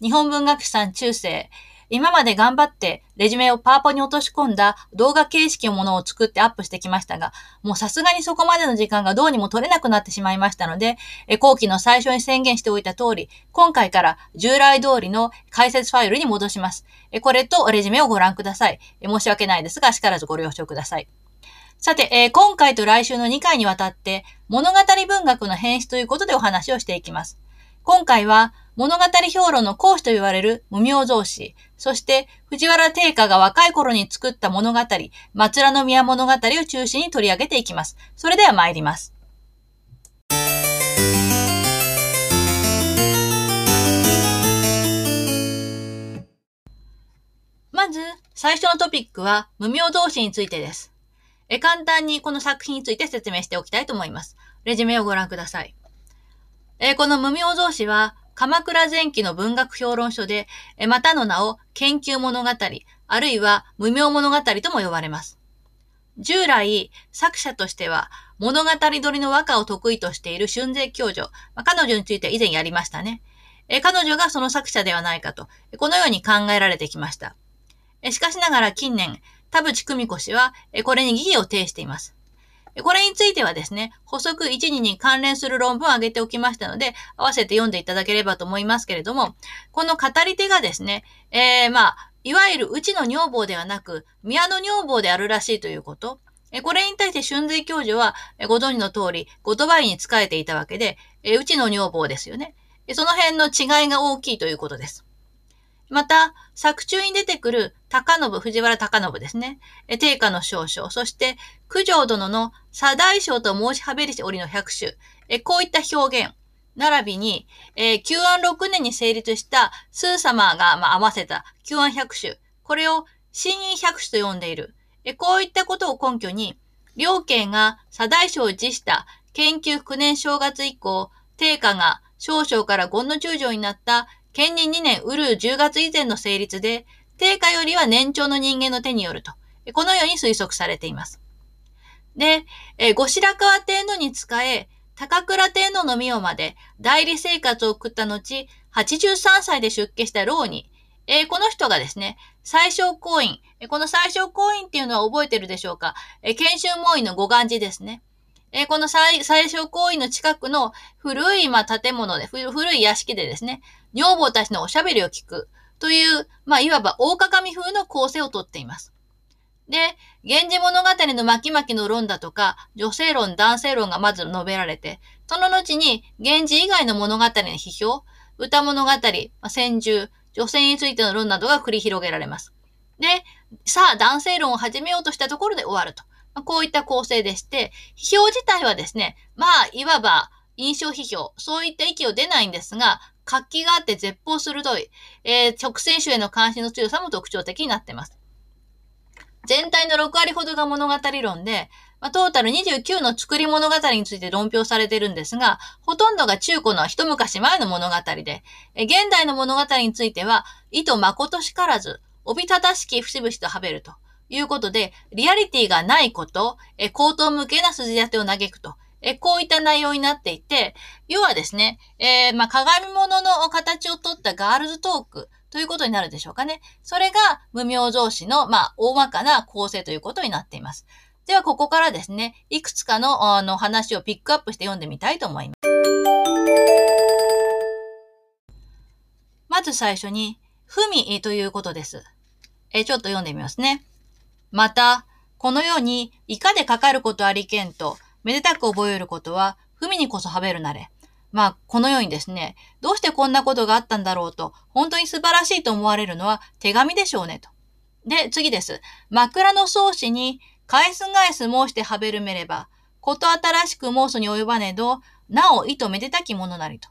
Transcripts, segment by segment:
日本文学士さん中世。今まで頑張ってレジュメをパワポに落とし込んだ動画形式のものを作ってアップしてきましたが、もうさすがにそこまでの時間がどうにも取れなくなってしまいましたので、後期の最初に宣言しておいた通り、今回から従来通りの解説ファイルに戻します。これとレジュメをご覧ください。申し訳ないですが、しからずご了承ください。さて、え、今回と来週の2回にわたって物語文学の変質ということでお話をしていきます。今回は物語評論の講師と言われる無名造詞、そして藤原定家が若い頃に作った物語、松良宮物語を中心に取り上げていきます。それでは参ります。まず、最初のトピックは無名造詞についてです。え簡単にこの作品について説明しておきたいと思います。レジュメをご覧ください。えこの無名造詞は、鎌倉前期の文学評論書で、またの名を研究物語、あるいは無名物語とも呼ばれます。従来、作者としては、物語撮りの和歌を得意としている春税教授、まあ、彼女について以前やりましたね。え彼女がその作者ではないかと、このように考えられてきました。えしかしながら近年、田淵久美子氏は、これに疑義を呈しています。これについてはですね、補足1、2に関連する論文を挙げておきましたので、合わせて読んでいただければと思いますけれども、この語り手がですね、えー、まあ、いわゆるうちの女房ではなく、宮の女房であるらしいということ。これに対して春髄教授は、ご存知の通り、言葉に仕えていたわけで、うちの女房ですよね。その辺の違いが大きいということです。また、作中に出てくる高信、藤原高信ですね。定家の少々、そして九条殿の左大将と申しはべりし折の百種。こういった表現、並びに、えー、旧安6年に成立したスー様が、まあ、合わせた旧安百種。これを新院百種と呼んでいる。えこういったことを根拠に、両県が左大将を辞した研究9年正月以降、定家が少々から権の中将になった建任2年、ウルー10月以前の成立で、定価よりは年長の人間の手によると、このように推測されています。で、え後白河天皇に仕え、高倉天皇の御代まで代理生活を送った後、83歳で出家した老に、え、この人がですね、最小公院、この最小公院っていうのは覚えてるでしょうか、え、研修門院の五願寺ですね。えー、この最、最小公園の近くの古い、まあ、建物で、古い屋敷でですね、女房たちのおしゃべりを聞くという、まあ、いわば大鏡風の構成をとっています。で、源氏物語の巻き巻きの論だとか、女性論、男性論がまず述べられて、その後に源氏以外の物語の批評、歌物語、戦獣、女性についての論などが繰り広げられます。で、さあ男性論を始めようとしたところで終わると。まあ、こういった構成でして、批評自体はですね、まあ、いわば印象批評、そういった息を出ないんですが、活気があって絶望鋭い、えー、直線種への関心の強さも特徴的になっています。全体の6割ほどが物語論で、まあ、トータル29の作り物語について論評されているんですが、ほとんどが中古の一昔前の物語で、え現代の物語については、意図誠しからず、おびただしき節々とはべると。いうことで、リアリティがないこと、え、口頭向けな筋立てを嘆くと。え、こういった内容になっていて、要はですね、えー、まあ、鏡物の形をとったガールズトークということになるでしょうかね。それが無名造詞の、まあ、大まかな構成ということになっています。では、ここからですね、いくつかの、あの、話をピックアップして読んでみたいと思います。まず最初に、ふみということです。えちょっと読んでみますね。また、このように、いかでかかることありけんと、めでたく覚えることは、ふみにこそはべるなれ。まあ、このようにですね、どうしてこんなことがあったんだろうと、本当に素晴らしいと思われるのは手紙でしょうねと。で、次です。枕の創始に、返す返す申してはべるめれば、こと新しく申すに及ばねど、なお意図めでたきものなりと。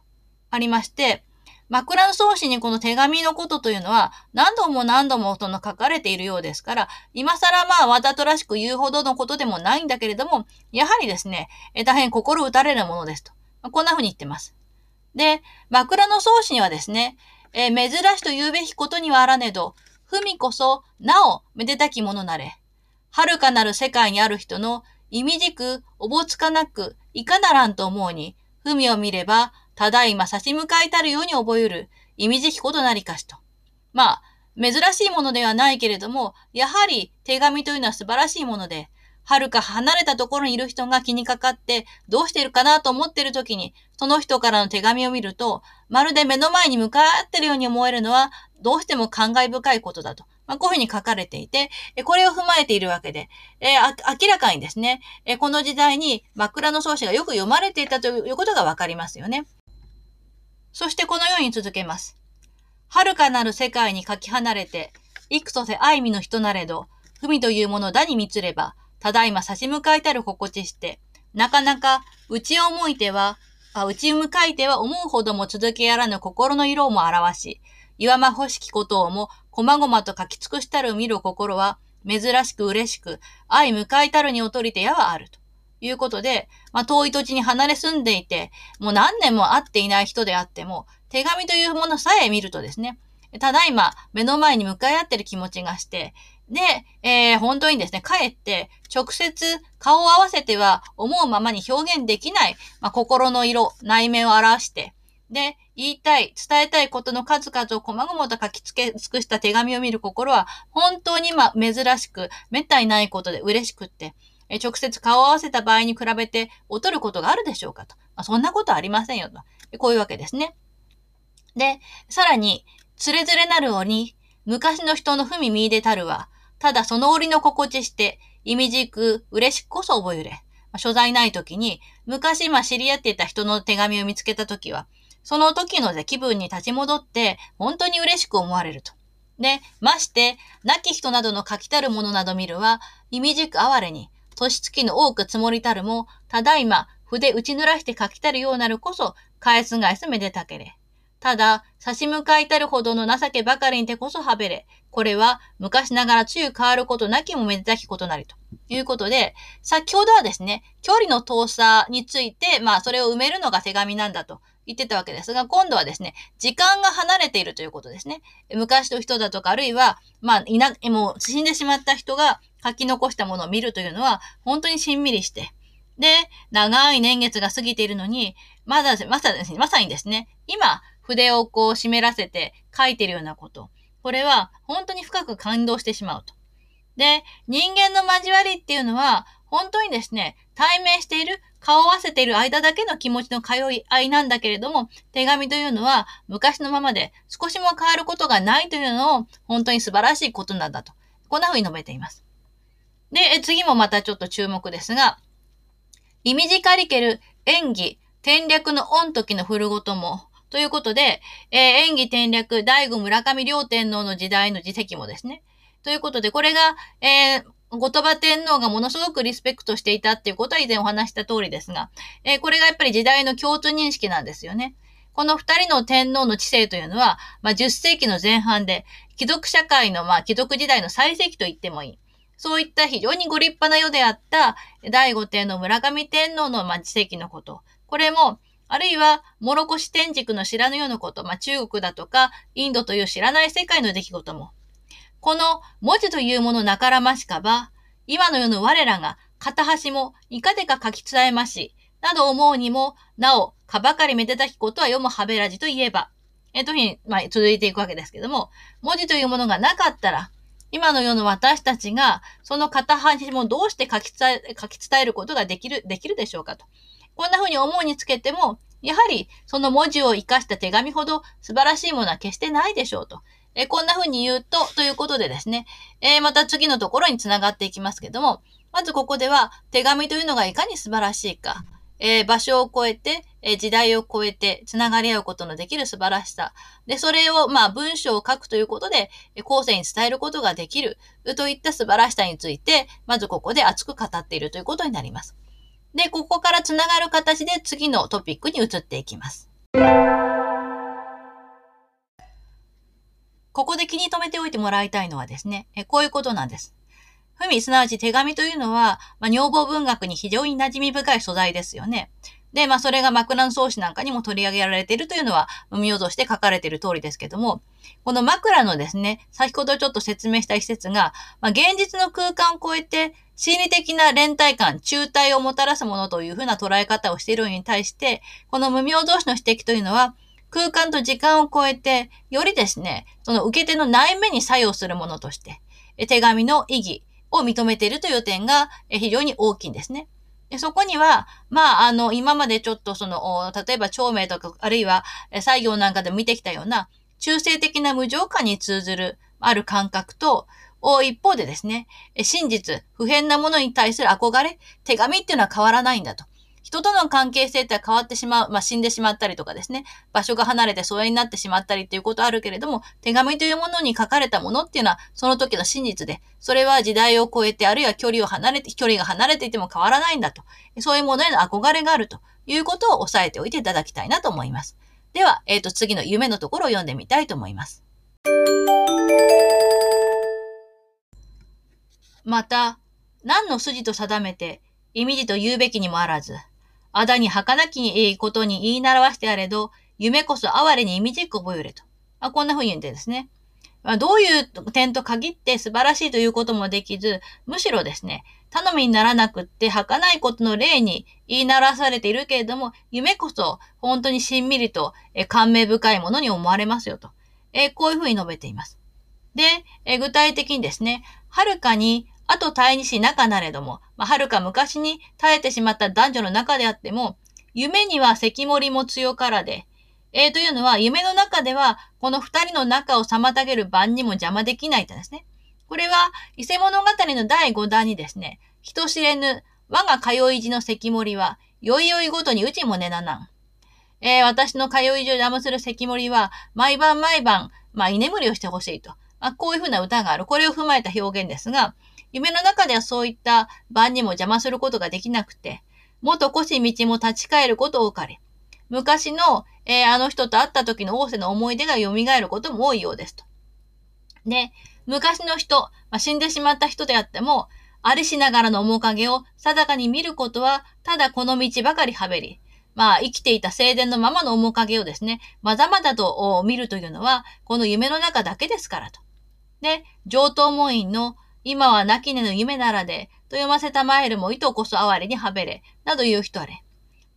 ありまして、枕草子にこの手紙のことというのは何度も何度もその書かれているようですから、今更まあわざとらしく言うほどのことでもないんだけれども、やはりですね、大変心打たれるものですと。こんな風に言ってます。で、枕草子にはですね、え、珍しと言うべきことにはあらねど、文こそ、なお、めでたきものなれ。遥かなる世界にある人の、意味じく、おぼつかなく、いかならんと思うに、文を見れば、ただいま差し向かいたるように覚える。意味じきことなりかしと。まあ、珍しいものではないけれども、やはり手紙というのは素晴らしいもので、はるか離れたところにいる人が気にかかってどうしているかなと思っている時に、その人からの手紙を見ると、まるで目の前に向かっているように思えるのは、どうしても感慨深いことだと。まあ、こういうふうに書かれていて、これを踏まえているわけで、えー、明らかにですね、この時代に枕草子がよく読まれていたということがわかりますよね。そしてこのように続けます。遥かなる世界にかき離れて、幾とせ愛味の人なれど、文というものだに見つれば、ただいま差し向かいたる心地して、なかなか、内を向いては、あ内向かいては思うほども続けやらぬ心の色も表し、岩間欲しきことをも、こまごまと書き尽くしたる見る心は、珍しく嬉しく、愛向かいたるに劣りてやはあると。いうことで、まあ、遠い土地に離れ住んでいて、もう何年も会っていない人であっても、手紙というものさえ見るとですね、ただいま目の前に向かい合ってる気持ちがして、で、えー、本当にですね、かえって直接顔を合わせては思うままに表現できない、まあ、心の色、内面を表して、で、言いたい、伝えたいことの数々を細々と書き付け尽くした手紙を見る心は、本当にま珍しく、めったにないことで嬉しくって、え直接顔を合わせた場合に比べて劣ることがあるでしょうかと。まあ、そんなことありませんよと。こういうわけですね。で、さらに、つれづれなる鬼、昔の人の踏み見でたるは、ただその折の心地して、意味じく嬉しくこそ覚えれま。所在ない時に、昔ま知り合っていた人の手紙を見つけた時は、その時の気分に立ち戻って、本当に嬉しく思われると。で、まして、亡き人などの書きたるものなど見るは、意味じく哀れに、年月の多く積もりたるも、ただいま、筆打ち濡らして書きたるようなるこそ、返す返すめでたけれ。ただ、差し向かいたるほどの情けばかりにてこそはべれ。これは昔ながらつゆ変わることなきもめでたきことなりということで、先ほどはですね、距離の遠さについて、まあそれを埋めるのが手紙なんだと言ってたわけですが、今度はですね、時間が離れているということですね。昔の人だとか、あるいは、まあ、いな、もう死んでしまった人が書き残したものを見るというのは、本当にしんみりして、で、長い年月が過ぎているのに、まだ、まさですね、まさにですね、今、筆をこう湿らせて書いてるようなこと。これは本当に深く感動してしまうと。で、人間の交わりっていうのは、本当にですね、対面している、顔を合わせている間だけの気持ちの通い合いなんだけれども、手紙というのは昔のままで少しも変わることがないというのを本当に素晴らしいことなんだと。こんな風に述べています。で、次もまたちょっと注目ですが、イミジカリケル演技、転略の御時の古ごとも、ということで、えー、演技転略、大悟村上両天皇の時代の自責もですね。ということで、これが、えー、後鳥羽天皇がものすごくリスペクトしていたっていうことは以前お話した通りですが、えー、これがやっぱり時代の共通認識なんですよね。この二人の天皇の知性というのは、まあ、10世紀の前半で、貴族社会の、まあ、貴族時代の最盛期と言ってもいい。そういった非常にご立派な世であった、第五天皇村上天皇の、まあ、知性のこと。これも、あるいは、モロコシ天竺の知らぬようなこと、まあ、中国だとか、インドという知らない世界の出来事も。この文字というものなからましかば、今の世の我らが片端もいかでか書き伝えまし、など思うにも、なお、かばかりめでたきことは読むはべらじと言えば、えっと、に、まあ、続いていくわけですけども、文字というものがなかったら、今の世の私たちが、その片端もどうして書き伝え、書き伝えることができる、できるでしょうかと。こんな風に思うにつけても、やはりその文字を活かした手紙ほど素晴らしいものは決してないでしょうと。えこんな風に言うと、ということでですね、えー、また次のところにつながっていきますけども、まずここでは手紙というのがいかに素晴らしいか、えー、場所を超えて、えー、時代を超えて、つながり合うことのできる素晴らしさ。で、それを、まあ、文章を書くということで、後世に伝えることができる、といった素晴らしさについて、まずここで熱く語っているということになります。で、ここからつながる形で次のトピックに移っていきます。ここで気に留めておいてもらいたいのはですね、えこういうことなんです。文、すなわち手紙というのは、まあ、女房文学に非常に馴染み深い素材ですよね。で、まあ、それが枕草子なんかにも取り上げられているというのは、海をとして書かれている通りですけども、この枕のですね、先ほどちょっと説明した一節が、まあ、現実の空間を超えて、心理的な連帯感、中体をもたらすものというふうな捉え方をしているのに対して、この無名同士の指摘というのは、空間と時間を超えて、よりですね、その受け手の内面に作用するものとして、手紙の意義を認めているという点が非常に大きいんですね。でそこには、まあ、あの、今までちょっとその、例えば長命とか、あるいは作業なんかで見てきたような、中性的な無常感に通ずる、ある感覚と、一方でですね、真実、普遍なものに対する憧れ、手紙っていうのは変わらないんだと。人との関係性って変わってしまう、まあ、死んでしまったりとかですね、場所が離れて疎遠になってしまったりっていうことあるけれども、手紙というものに書かれたものっていうのは、その時の真実で、それは時代を超えて、あるいは距離を離れて、距離が離れていても変わらないんだと。そういうものへの憧れがあるということを押さえておいていただきたいなと思います。では、えっ、ー、と、次の夢のところを読んでみたいと思います。また、何の筋と定めて、意味字と言うべきにもあらず、あだに儚きにいいことに言い習わしてあれど、夢こそ哀れに意味じく覚えれと。あこんな風に言うんですね。まあ、どういう点と限って素晴らしいということもできず、むしろですね、頼みにならなくって儚いことの例に言い習わされているけれども、夢こそ本当にしんみりと感銘深いものに思われますよと。えこういうふうに述べています。で、え具体的にですね、はるかにあと耐えにし仲なれども、まあ、はるか昔に耐えてしまった男女の中であっても、夢には関森も強からで、えー、というのは、夢の中では、この二人の仲を妨げる番にも邪魔できないとですね。これは、伊勢物語の第五弾にですね、人知れぬ、我が通い字の関森は、よいよいごとにうちもねななん。えー、私の通い字を邪魔する関森は、毎晩毎晩、まあ、居眠りをしてほしいと。まあ、こういうふうな歌がある。これを踏まえた表現ですが、夢の中ではそういった晩にも邪魔することができなくて、元越し道も立ち返ることをかれ、昔の、えー、あの人と会った時の仰せの思い出が蘇ることも多いようですと。で、昔の人、まあ、死んでしまった人であっても、ありしながらの面影を定かに見ることは、ただこの道ばかりはべり、まあ、生きていた静電のままの面影をですね、まだまだと見るというのは、この夢の中だけですからと。で、上等門院の今は泣き寝の夢ならで、と読ませたまえるも糸こそ哀れにはべれ、など言う人あれ。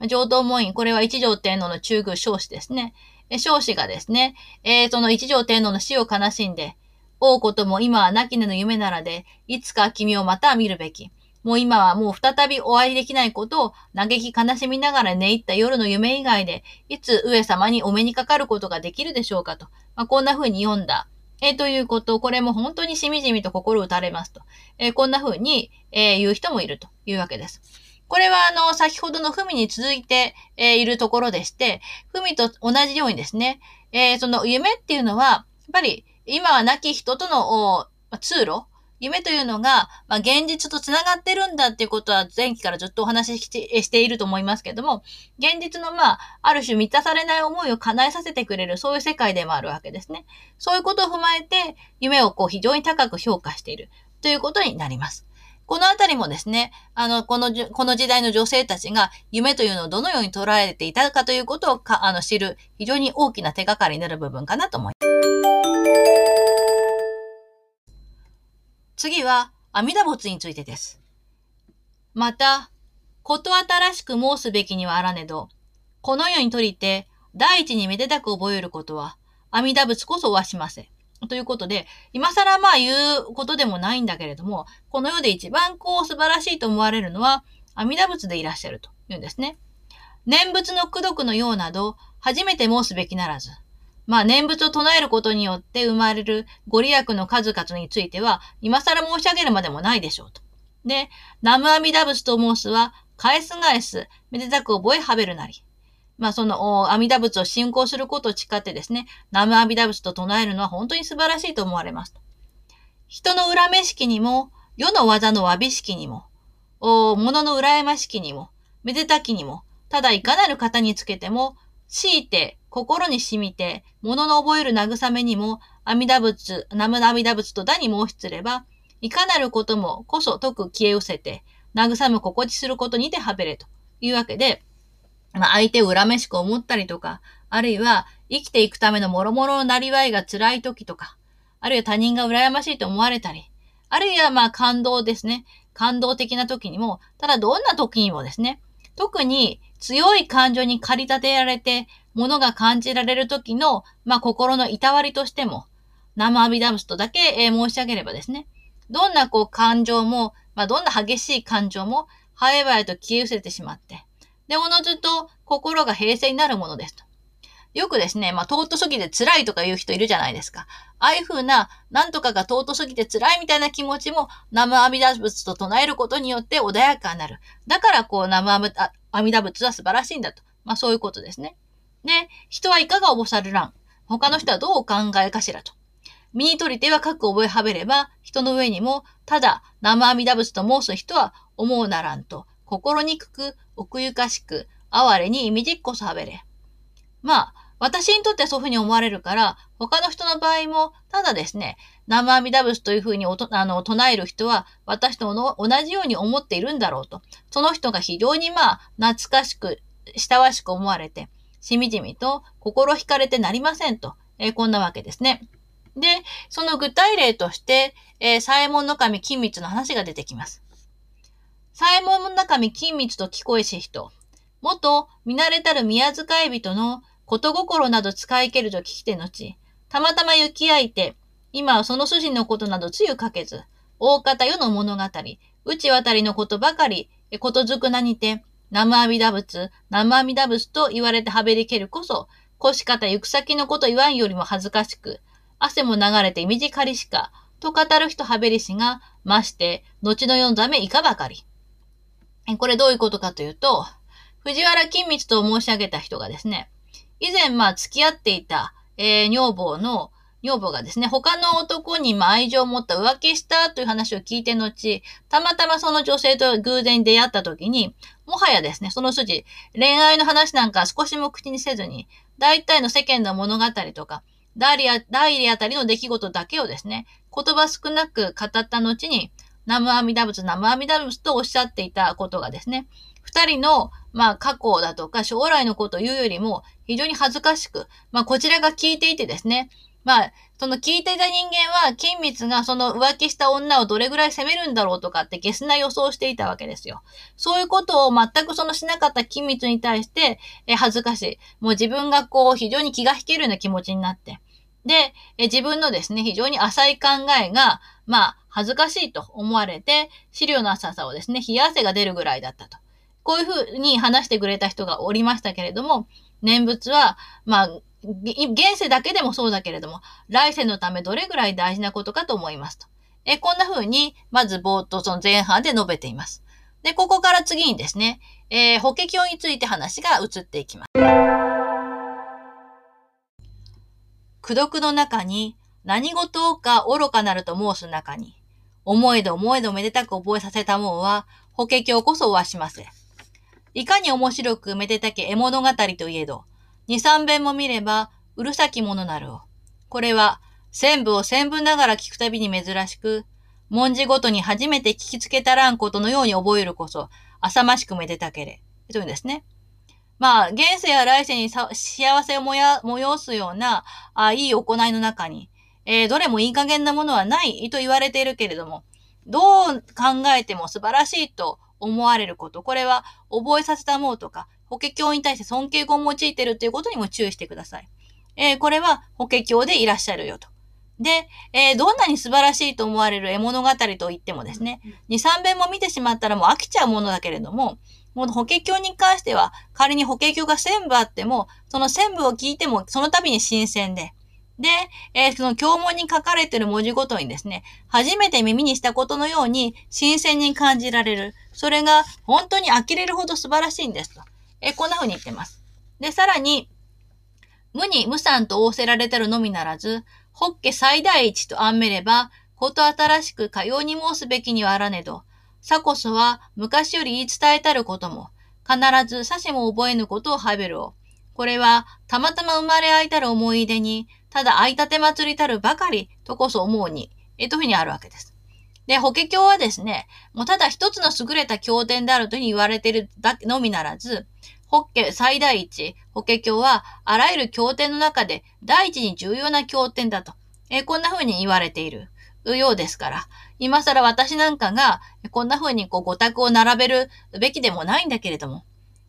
上等門院、これは一条天皇の中宮少子ですね。少子がですね、えー、その一条天皇の死を悲しんで、王子とも今は泣き寝の夢ならで、いつか君をまた見るべき。もう今はもう再びお会いできないことを嘆き悲しみながら寝入った夜の夢以外で、いつ上様にお目にかかることができるでしょうかと。まあ、こんな風に読んだえー、ということ、これも本当にしみじみと心打たれますと。えー、こんな風に、えー、言う人もいるというわけです。これは、あの、先ほどのふみに続いて、えいるところでして、ふみと同じようにですね、えその夢っていうのは、やっぱり、今は亡き人との通路、夢というのが、まあ、現実と繋がってるんだっていうことは前期からずっとお話ししていると思いますけども、現実のまあ、ある種満たされない思いを叶えさせてくれる、そういう世界でもあるわけですね。そういうことを踏まえて、夢をこう非常に高く評価しているということになります。このあたりもですね、あの、この、この時代の女性たちが夢というのをどのように捉えていたかということをかあの知る非常に大きな手がかりになる部分かなと思います。次は、阿弥陀仏についてです。また、こと新しく申すべきにはあらねど、この世にとりて、第一にめでたく覚えることは、阿弥陀仏こそはしません。ということで、今更まあ言うことでもないんだけれども、この世で一番こう素晴らしいと思われるのは、阿弥陀仏でいらっしゃるというんですね。念仏の功徳のようなど、初めて申すべきならず、まあ、念仏を唱えることによって生まれるご利益の数々については、今更申し上げるまでもないでしょうと。で、南無阿弥陀仏と申すは、返す返す、めでたく覚えはべるなり。まあ、その、阿弥陀仏を信仰することを誓ってですね、南無阿弥陀仏と唱えるのは本当に素晴らしいと思われます。人の恨め式にも、世の技の詫び式にも、お物の羨ましきにも、めでたきにも、ただいかなる方につけても、強いて心に染みて、物の覚える慰めにも、阿弥陀仏、南無阿弥陀仏とだに申しつれば、いかなることもこそ解く消え失せて、慰む心地することにてはべれというわけで、まあ、相手を恨めしく思ったりとか、あるいは生きていくための諸々のなりわいが辛い時とか、あるいは他人が羨ましいと思われたり、あるいはまあ感動ですね。感動的な時にも、ただどんな時にもですね、特に強い感情に駆り立てられて、ものが感じられる時の、まあ、心のいたわりとしても、生阿弥陀仏とだけ、え、申し上げればですね、どんなこう感情も、まあ、どんな激しい感情も、はえばえと消え失せてしまって、で、おのずと心が平静になるものですと。よくですね、まあ、尊すぎて辛いとか言う人いるじゃないですか。ああいう風な、なんとかが尊すぎて辛いみたいな気持ちも、生阿弥陀仏と唱えることによって穏やかになる。だから、こう、生阿弥陀仏は素晴らしいんだと。まあ、そういうことですね。で、人はいかがおぼさるらん。他の人はどうお考えかしらと。身に取り手は各覚えはべれば、人の上にも、ただ、生阿弥陀仏と申す人は思うならんと、心にくく、奥ゆかしく、哀れに意味実こそはべれ。まあ、私にとってはそういうふうに思われるから、他の人の場合も、ただですね、生阿弥陀仏というふうにあの唱える人は、私と同じように思っているんだろうと。その人が非常にまあ、懐かしく、親しく思われて、しみじみと心惹かれてなりませんと。えー、こんなわけですね。で、その具体例として、えー、左衛門の神金密の話が出てきます。左衛門の神金密と聞こえし人。元見慣れたる宮遣い人のこと心など使い切ると聞きて後、たまたま行き合いて、今はその筋のことなどつゆかけず、大方世の物語、内渡りのことばかり、ことづくなにて、生阿弥陀仏、生阿弥陀仏と言われてはべりけるこそ、腰方行く先のこと言わんよりも恥ずかしく、汗も流れて短りしか、と語る人はべりしが、まして、後の世のためいかばかり。これどういうことかというと、藤原金光と申し上げた人がですね、以前まあ付き合っていた、えー、女房の、女房がですね、他の男に愛情を持った浮気したという話を聞いて後、たまたまその女性と偶然出会った時に、もはやですね、その筋、恋愛の話なんか少しも口にせずに、大体の世間の物語とか、代理あたりの出来事だけをですね、言葉少なく語った後に、南無阿弥陀仏、南無阿弥陀仏とおっしゃっていたことがですね、二人の、まあ、過去だとか将来のことを言うよりも、非常に恥ずかしく、まあ、こちらが聞いていてですね、まあ、その聞いていた人間は、金密がその浮気した女をどれぐらい責めるんだろうとかってゲスな予想をしていたわけですよ。そういうことを全くそのしなかった金密に対して、え恥ずかしい。もう自分がこう、非常に気が引けるような気持ちになって。で、え自分のですね、非常に浅い考えが、まあ、恥ずかしいと思われて、資料の浅さをですね、冷や汗が出るぐらいだったと。こういうふうに話してくれた人がおりましたけれども、念仏は、まあ、現世だけでもそうだけれども、来世のためどれぐらい大事なことかと思いますと。えこんな風に、まず冒頭その前半で述べています。で、ここから次にですね、えー、法華経について話が移っていきます。苦読の中に、何事か愚かなると申す中に、思えど思えどめでたく覚えさせたもんは、法華経こそおわしません。いかに面白くめでたけ絵物語といえど、二三遍も見れば、うるさきものなるを。これは、千部を千部ながら聞くたびに珍しく、文字ごとに初めて聞きつけたらんことのように覚えるこそ、浅ましくめでたけれ。というんですね。まあ、現世や来世に幸せを催すような、あいい行いの中に、えー、どれもいい加減なものはないと言われているけれども、どう考えても素晴らしいと思われること。これは覚えさせたもうとか、法華経に対して尊敬語を用いてるということにも注意してください。えー、これは法華経でいらっしゃるよと。で、えー、どんなに素晴らしいと思われる絵物語と言ってもですね、2、3遍も見てしまったらもう飽きちゃうものだけれども、この法華経に関しては、仮に法華経が千部あっても、その1000部を聞いても、その度に新鮮で、で、えー、その経文に書かれている文字ごとにですね、初めて耳にしたことのように新鮮に感じられる。それが本当に呆れるほど素晴らしいんですと。えー、こんな風に言ってます。で、さらに、無に無産と仰せられてるのみならず、ホッケ最大一と案めれば、こと新しくかように申すべきにはあらねど、さこそは昔より言い伝えたることも、必ずさしも覚えぬことをはべるを。これは、たまたま生まれあいたる思い出に、ただ相立て祭りたるばかりとこそ思うに、えというふうにあるわけです。で、法華経はですね、もうただ一つの優れた経典であるというふうに言われているだけのみならず、法華最大一、法華経はあらゆる経典の中で第一に重要な経典だと、えこんなふうに言われているようですから、今更私なんかがこんなふうにこう五択を並べるべきでもないんだけれども、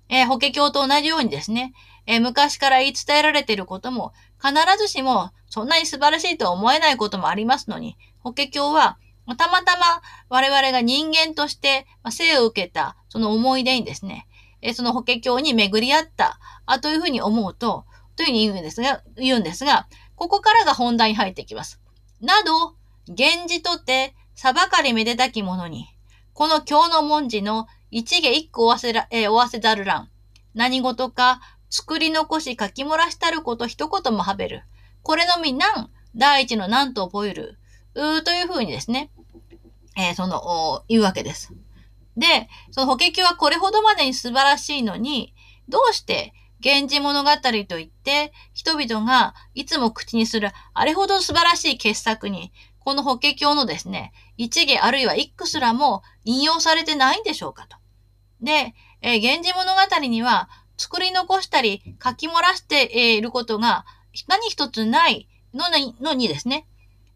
えー、法華経と同じようにですね、えー、昔から言い伝えられていることも、必ずしもそんなに素晴らしいとは思えないこともありますのに、法華経は、たまたま我々が人間として生を受けたその思い出にですね、その法華経に巡り合ったあというふうに思うと、というふうに言うんですが、言うんですが、ここからが本題に入ってきます。など、源氏とて、さばかりめでたきものに、この経の文字の一下一句おわせら、えー、おわせざるらん。何事か、作り残し書き漏らしたること一言もはべる。これのみ何、第一の何と覚える。うーというふうにですね、えー、その、言うわけです。で、その法華経はこれほどまでに素晴らしいのに、どうして源氏物語といって、人々がいつも口にするあれほど素晴らしい傑作に、この法華経のですね、一下あるいは一句すらも引用されてないんでしょうかと。で、えー、源氏物語には作り残したり書き漏らしていることが何一つないのにのにですね、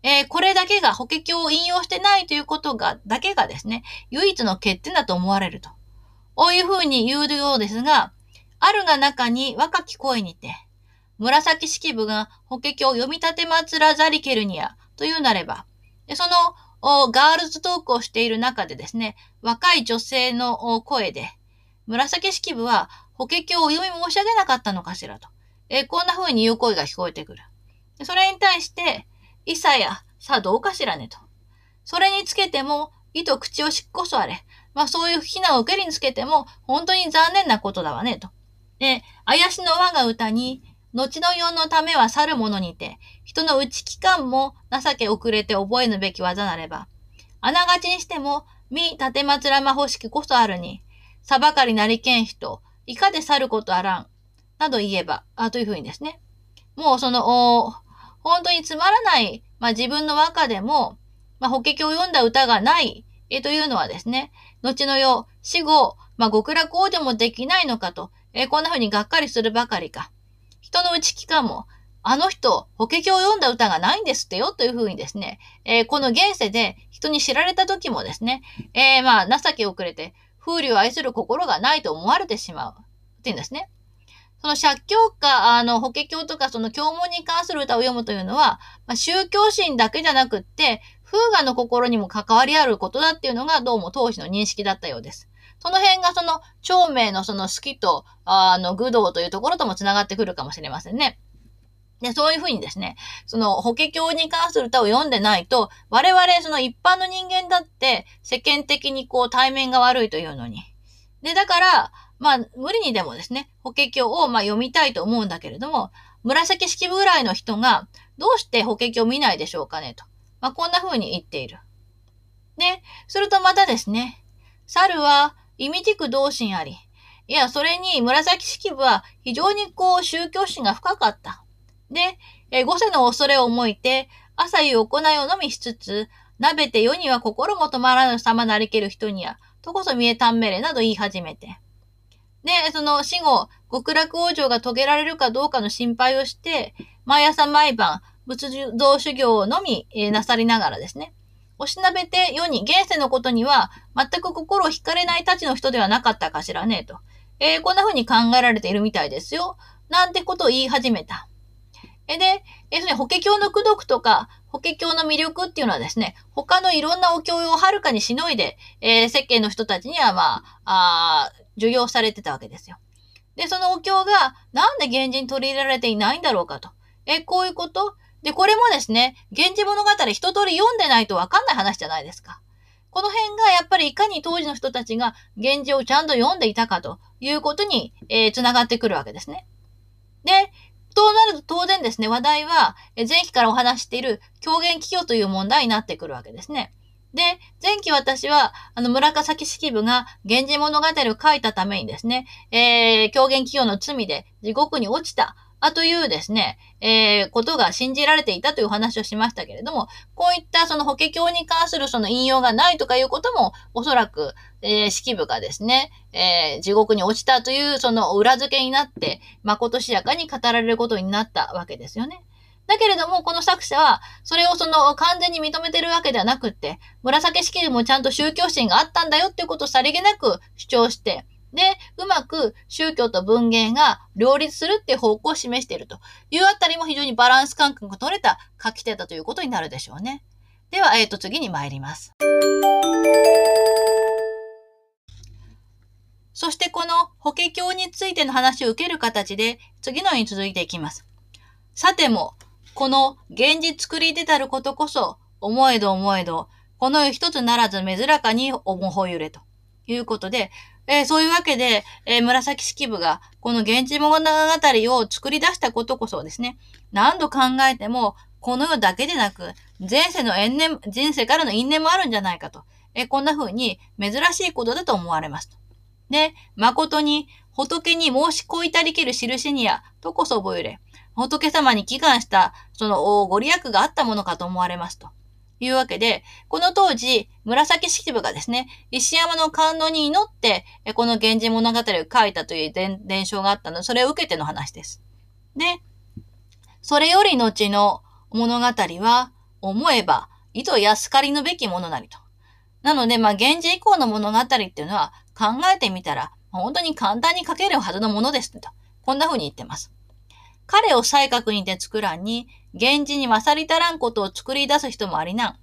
えー、これだけが法華経を引用してないということが、だけがですね、唯一の欠点だと思われると。こういうふうに言うようですが、あるが中に若き声にて、紫式部が法華経を読み立てまつらざりけるにや、というなれば、でそのガールズトークをしている中でですね、若い女性の声で、紫式部は法華経をお読み申し上げなかったのかしらと。えー、こんな風に言う声が聞こえてくる。それに対して、いさや、さあどうかしらねと。それにつけても、意と口をしっこそあれ。まあそういう非難を受けるにつけても、本当に残念なことだわねと。で、あやしの我が歌に、後の世のためは去る者にて、人の内期間も情け遅れて覚えぬべき技なれば、あながちにしても、み立てまつらまほしきこそあるに、さばかりなりけん人、いかで去ることあらん、など言えば、あというふうにですね。もうその、本当につまらない、まあ自分の和歌でも、まあ法華経を読んだ歌がない、えというのはですね、後の世、死後、まあ極楽王でもできないのかと、えこんな風にがっかりするばかりか。人の内期間も、あの人、法華経を読んだ歌がないんですってよという風にですね、えー、この現世で人に知られた時もですね、えー、まあ情け遅れて、風流を愛する心がないと思われてしまう。っていうんですね。その借境か、あの、法華経とかその経文に関する歌を読むというのは、まあ、宗教心だけじゃなくって、風雅の心にも関わりあることだっていうのがどうも当時の認識だったようです。その辺がその、長命のその好きと、あの、愚道というところとも繋がってくるかもしれませんね。で、そういうふうにですね、その、法華経に関する歌を読んでないと、我々、その一般の人間だって、世間的にこう、対面が悪いというのに。で、だから、まあ、無理にでもですね、法華経をまあ読みたいと思うんだけれども、紫式部ぐらいの人が、どうして法華経を見ないでしょうかねと。まあ、こんな風に言っている。で、するとまたですね、猿は意味軸同心あり。いや、それに紫式部は非常にこう宗教心が深かった。で、え五世の恐れを思いて、朝夕行いをのみしつつ、鍋て世には心も止まらぬ様なりける人には、とこそ見えたんめれなど言い始めて。で、その死後、極楽往生が遂げられるかどうかの心配をして、毎朝毎晩、仏道修行をのみ、えー、なさりながらですね。おしなべて世に現世のことには全く心を惹かれないたちの人ではなかったかしらね、と。えー、こんな風に考えられているみたいですよ。なんてことを言い始めた。えで、えー、法華経の功徳とか、法華経の魅力っていうのはですね、他のいろんなお経をはるかにしのいで、えー、世間の人たちにはまあ、あ授業されてたわけですよ。で、そのお経がなんで源氏に取り入れられていないんだろうかと。え、こういうこと？で、これもですね、源氏物語一通り読んでないとわかんない話じゃないですか。この辺がやっぱりいかに当時の人たちが源氏をちゃんと読んでいたかということに、えー、つながってくるわけですね。で、となると当然ですね、話題は前期からお話している狂言企業という問題になってくるわけですね。で、前期私は、あの、村崎式部が源氏物語を書いたためにですね、えー、狂言企業の罪で地獄に落ちた、あというですね、えー、ことが信じられていたという話をしましたけれども、こういったその法華経に関するその引用がないとかいうことも、おそらく、えー、式部がですね、えー、地獄に落ちたというその裏付けになって、誠しやかに語られることになったわけですよね。だけれども、この作者は、それをその完全に認めてるわけではなくって、紫式部もちゃんと宗教心があったんだよっていうことをさりげなく主張して、で、うまく宗教と文芸が両立するっていう方向を示しているというあたりも非常にバランス感覚が取れた書き手だということになるでしょうね。では、えっ、ー、と、次に参ります。そしてこの法華経についての話を受ける形で次のように続いていきます。さても、この現実作り出たることこそ、思えど思えど、この世一つならず珍かに思ほゆれということで、えー、そういうわけで、えー、紫式部がこの源氏物語を作り出したことこそですね、何度考えても、この世だけでなく、前世の縁念、前世からの因縁もあるんじゃないかと、えー、こんな風に珍しいことだと思われます。で、誠に仏に申しこいたりける印にや、とこそ覚えれ。仏様に祈願した、そのご利益があったものかと思われますと。いうわけで、この当時、紫式部がですね、石山の感動に祈って、この源氏物語を書いたという伝承があったので、それを受けての話です。で、それより後の物語は、思えば、意図安かりのべきものなりと。なので、まあ、源氏以降の物語っていうのは、考えてみたら、本当に簡単に書けるはずのものですと。こんな風に言ってます。彼を才覚にて作らんに、源氏に勝り足らんことを作り出す人もありなん。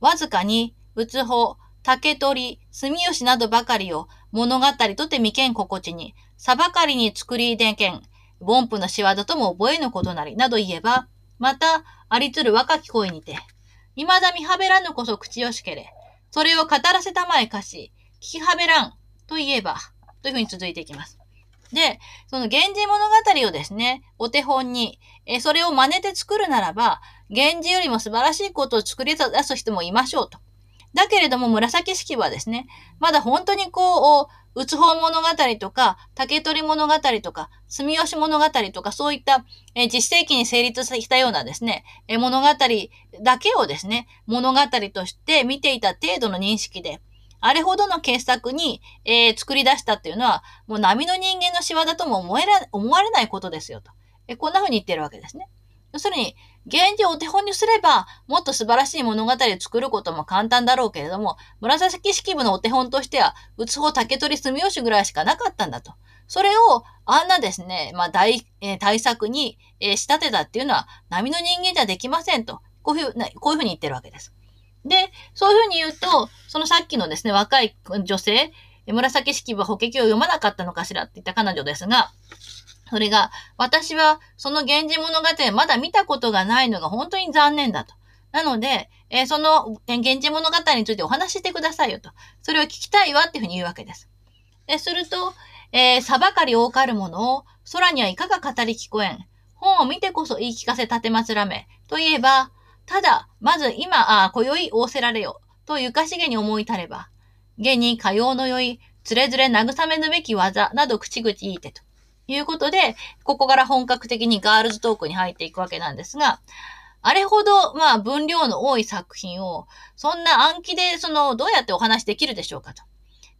わずかに、仏法、竹取、住吉などばかりを物語とて未見心地に、さばかりに作りでけん、凡夫の仕業とも覚えぬことなり、など言えば、また、ありつる若き声にて、未だ見はべらぬこそ口よしけれ、それを語らせたまえかし、聞きはべらん、と言えば、というふうに続いていきます。で、その源氏物語をですね、お手本に、えそれを真似て作るならば、源氏よりも素晴らしいことを作り出す人もいましょうと。だけれども、紫式部はですね、まだ本当にこう、うつ法物語とか、竹取物語とか、住吉物語とか、そういった、えー、実世紀に成立したようなですね、え、物語だけをですね、物語として見ていた程度の認識で、あれほどの傑作に、えー、作り出したっていうのは、もう波の人間の仕業とも思えら思われないことですよと。えこんな風に言ってるわけですね。要するに、現状をお手本にすれば、もっと素晴らしい物語を作ることも簡単だろうけれども、紫式部のお手本としては、うつほ竹取住吉ぐらいしかなかったんだと。それを、あんなですね、まあ大、えー、対策に、えー、仕立てたっていうのは、波の人間じゃできませんと。こういうふう、こういうふうに言ってるわけです。で、そういうふうに言うと、そのさっきのですね、若い女性、紫式部は法華経を読まなかったのかしらって言った彼女ですが、それが、私はその源氏物語まだ見たことがないのが本当に残念だと。なので、えー、その源氏物語についてお話ししてくださいよと。それを聞きたいわっていうふうに言うわけです。ですると、えー、さばかり多かるものを空にはいかが語り聞こえん。本を見てこそ言い聞かせ立てまつらめ。といえば、ただ、まず今、あ、今宵仰せられよ、とゆかしげに思いたれば、現にかようのよい、つれづれ慰めぬべき技、など口々言いてと。いうことで、ここから本格的にガールズトークに入っていくわけなんですが、あれほど、まあ、分量の多い作品を、そんな暗記で、その、どうやってお話できるでしょうかと。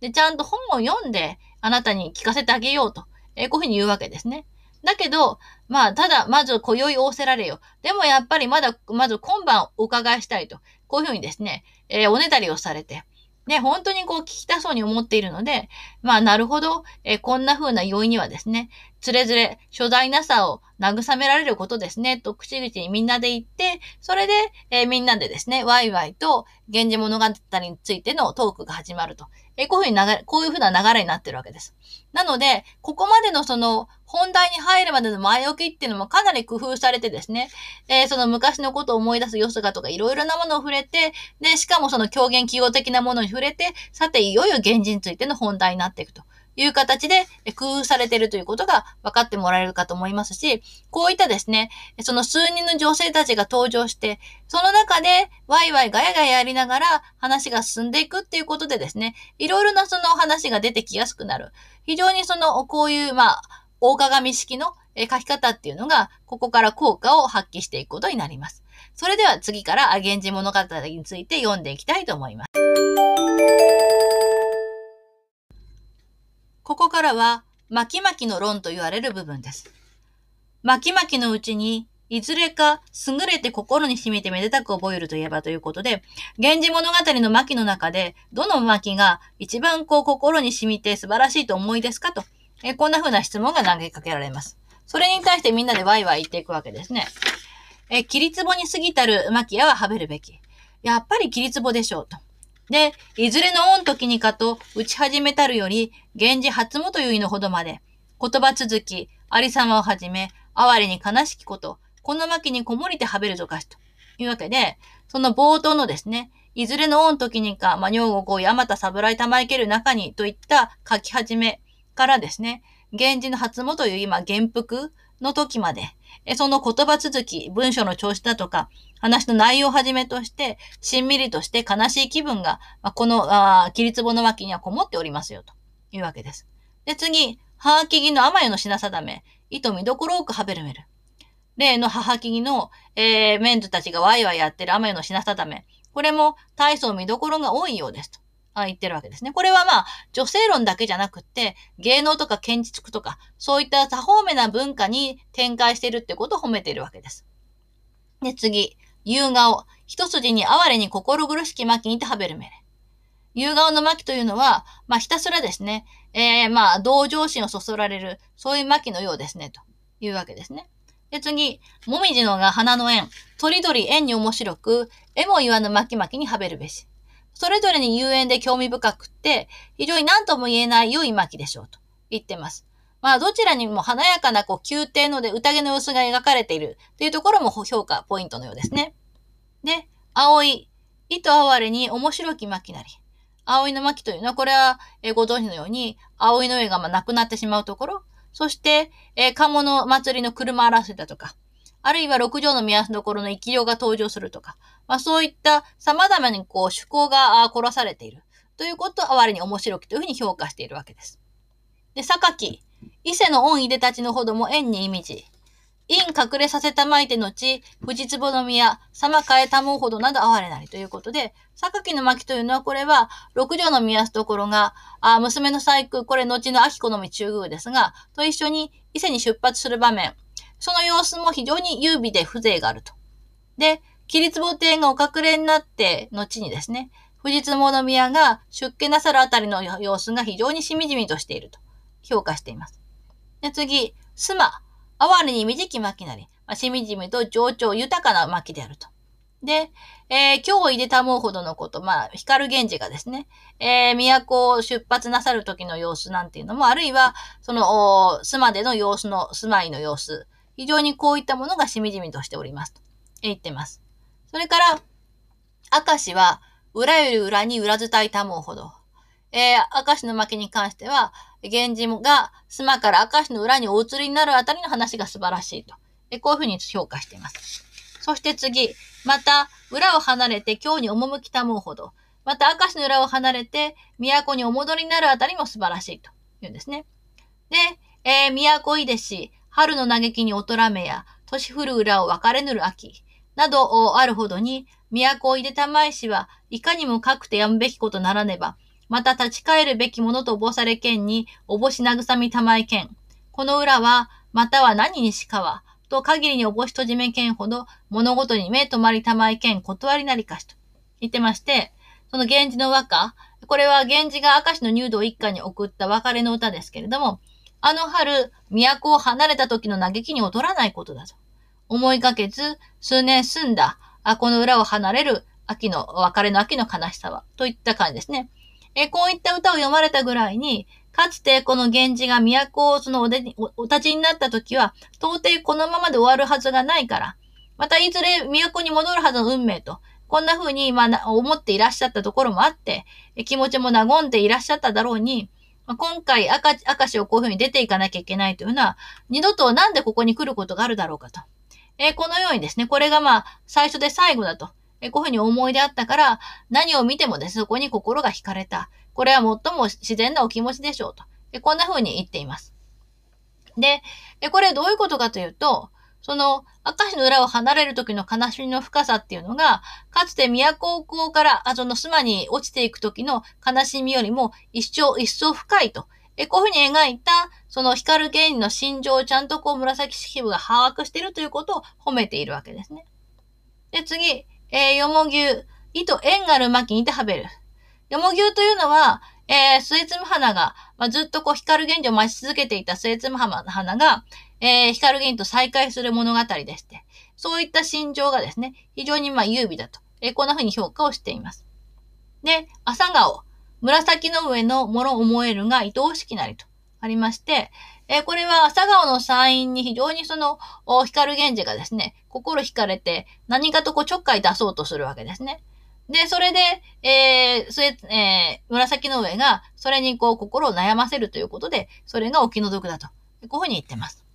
で、ちゃんと本を読んで、あなたに聞かせてあげようと。えこういうふうに言うわけですね。だけど、まあ、ただ、まず、今宵仰せられよ。でも、やっぱりまだ、まず今晩お伺いしたいと。こういうふうにですね、えー、おねだりをされて。ね、本当にこう聞きたそうに思っているので、まあ、なるほど、え、こんな風な要因にはですね、つれづれ、所在なさを慰められることですね、と口々にみんなで言って、それで、えー、みんなでですね、ワイワイと、源氏物語についてのトークが始まると。えこういうふうに流れ、こういうふうな流れになってるわけです。なので、ここまでのその、本題に入るまでの前置きっていうのもかなり工夫されてですね、えー、その昔のことを思い出す様子がとかいろいろなものを触れて、で、しかもその狂言記号的なものに触れて、さていよいよ現人についての本題になっていくと。いう形で工夫されているということが分かってもらえるかと思いますし、こういったですね、その数人の女性たちが登場して、その中でワイワイガヤガヤやりながら話が進んでいくっていうことでですね、いろいろなその話が出てきやすくなる。非常にその、こういう、まあ、大鏡式の書き方っていうのが、ここから効果を発揮していくことになります。それでは次から、源氏物語について読んでいきたいと思います。ここからは、巻き巻きの論と言われる部分です。巻き巻きのうちに、いずれか優れて心に染みてめでたく覚えるといえばということで、源氏物語の巻の中で、どの巻が一番こう心に染みて素晴らしいと思いですかと、えこんな風な質問が投げかけられます。それに対してみんなでワイワイ言っていくわけですね。え、切り壺に過ぎたる巻屋ははべるべき。やっぱり切り壺でしょうと。で、いずれの恩時にかと打ち始めたるより、源氏初元ゆいう意のほどまで、言葉続き、ありさまをはじめ、哀れに悲しきこと、この巻にこもりてはべるぞかしと。いうわけで、その冒頭のですね、いずれの恩時にか、まあ、女房こう、山田侍玉いける中にといった書き始めからですね、源氏の初元という今、元服の時まで、その言葉続き、文章の調子だとか、話の内容をはじめとして、しんみりとして悲しい気分が、この、あ切り壺の脇にはこもっておりますよ、というわけです。で、次、母木木の甘湯の品定め、糸見どころ多くはべるめる。例の母木木の、えー、メンズたちがワイワイやってる甘湯の品定め。これも大層見どころが多いようですと。言ってるわけですね。これはまあ、女性論だけじゃなくって、芸能とか建築とか、そういった多方面な文化に展開しているってことを褒めているわけです。で、次。夕顔。一筋に哀れに心苦しき巻きにてはべるめれ。夕顔の巻というのは、まあ、ひたすらですね、えー、まあ、同情心をそそられる、そういう巻のようですね、というわけですね。で、次、もみじのが花の縁。とりどり縁に面白く、絵も言わぬ巻き巻きにはべるべし。それぞれに遊園で興味深くって、非常に何とも言えない良い巻でしょうと言ってます。まあ、どちらにも華やかな、こう、宮廷ので宴の様子が描かれているというところも評価ポイントのようですね。で、葵。糸哀れに面白き巻きなり。葵の巻というのは、これは、えご存知のように、葵の絵がまなくなってしまうところ、そして、えー、鴨の祭りの車争いだとか、あるいは六条の宮どころの生き量が登場するとか、まあそういった様々にこう趣向が殺されているということを哀れに面白きというふうに評価しているわけです。で、榊。伊勢の恩いでたちのほども縁に意味じ。陰隠れさせたまいて後、藤壺の宮、様変えたもうほどなど哀れなりということで、榊の巻というのは、これは、六条の宮すところが、あ娘の細工、これ後の秋子のみ中宮ですが、と一緒に伊勢に出発する場面、その様子も非常に優美で風情があると。で、桐壺亭がお隠れになって、後にですね、藤壺の宮が出家なさるあたりの様子が非常にしみじみとしていると評価しています。で、次、スマ。哀れに短き巻なり、まあ、しみじみと情緒豊かな巻であると。で、えー、今日入れたもうほどのこと、まあ、光源氏がですね、えー、都を出発なさる時の様子なんていうのも、あるいは、その、巣までの様子の、住まいの様子、非常にこういったものがしみじみとしておりますと言ってます。それから、明石は、裏より裏に裏伝いたもうほど。えー、明石の巻に関しては、源氏が妻から明石の裏にお移りになるあたりの話が素晴らしいと。えこういうふうに評価しています。そして次、また、裏を離れて京に赴きたもうほど。また、明石の裏を離れて、都にお戻りになるあたりも素晴らしいというんですね。で、えー、都いでし、春の嘆きにおとらめや、年降る裏を別れぬる秋、などあるほどに、都をいでたまいしは、いかにもかくてやむべきことならねば、また立ち返るべきものとおぼされけんに、おぼし慰みたまいけん。この裏は、または何にしかは、と限りにおぼし閉じめけんほど、物事に目止まりたまいけん、断りなりかしと言ってまして、その源氏の和歌、これは源氏が明石の入道一家に送った別れの歌ですけれども、あの春、都を離れた時の嘆きに劣らないことだと。思いがけず、数年住んだ、あ、この裏を離れる秋の、別れの秋の悲しさは、といった感じですね。えこういった歌を読まれたぐらいに、かつてこの源氏が都をそのおでおお立ちになった時は、到底このままで終わるはずがないから、またいずれ都に戻るはずの運命と、こんな風に、まあ、思っていらっしゃったところもあって、気持ちも和んでいらっしゃっただろうに、まあ、今回赤、赤石をこういう風に出ていかなきゃいけないというのは、二度となんでここに来ることがあるだろうかと。えー、このようにですね、これがまあ、最初で最後だと。えこういうふうに思い出あったから、何を見てもですね、そこに心が惹かれた。これは最も自然なお気持ちでしょうと。えこんな風に言っています。で、えこれどういうことかというと、その、明石の裏を離れる時の悲しみの深さっていうのが、かつて都港から、あその島に落ちていく時の悲しみよりも一生、一層深いと。えこういうふうに描いた、その光る原理の心情をちゃんとこう紫式部が把握しているということを褒めているわけですね。で、次、えー、よもぎゅう、糸縁がある巻にて食べる。よもぎゅうというのは、えー、スエツム花が、まあ、ずっとこう光る原理を待ち続けていたスエツム花が、えー、光る原理と再会する物語でして、そういった心情がですね、非常にまあ優美だと、えー、こんな風に評価をしています。で、朝顔、紫の上のもの思えるが愛おしきなりとありまして、えー、これは朝顔の山陰に非常にその、光源氏がですね、心惹かれて何かとこうちょっかい出そうとするわけですね。で、それで、えー、それ、えー、紫の上が、それにこう、心を悩ませるということで、それがお気の毒だと。こういうふうに言ってます。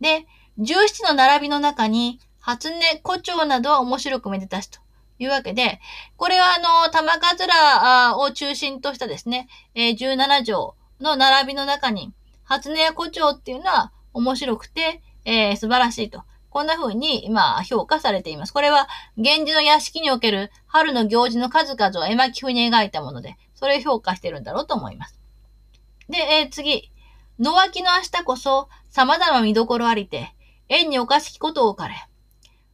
で、十七の並びの中に、初音、胡蝶などは面白くめでたしというわけで、これはあの、玉桂を中心としたですね、えー、17条の並びの中に、初音や胡蝶っていうのは面白くて、えー、素晴らしいと。こんな風に、まあ、評価されています。これは、源氏の屋敷における春の行事の数々を絵巻風に描いたもので、それを評価してるんだろうと思います。で、えー、次。野脇の明日こそ、様々見どころありて、縁におかしきことを置かれ。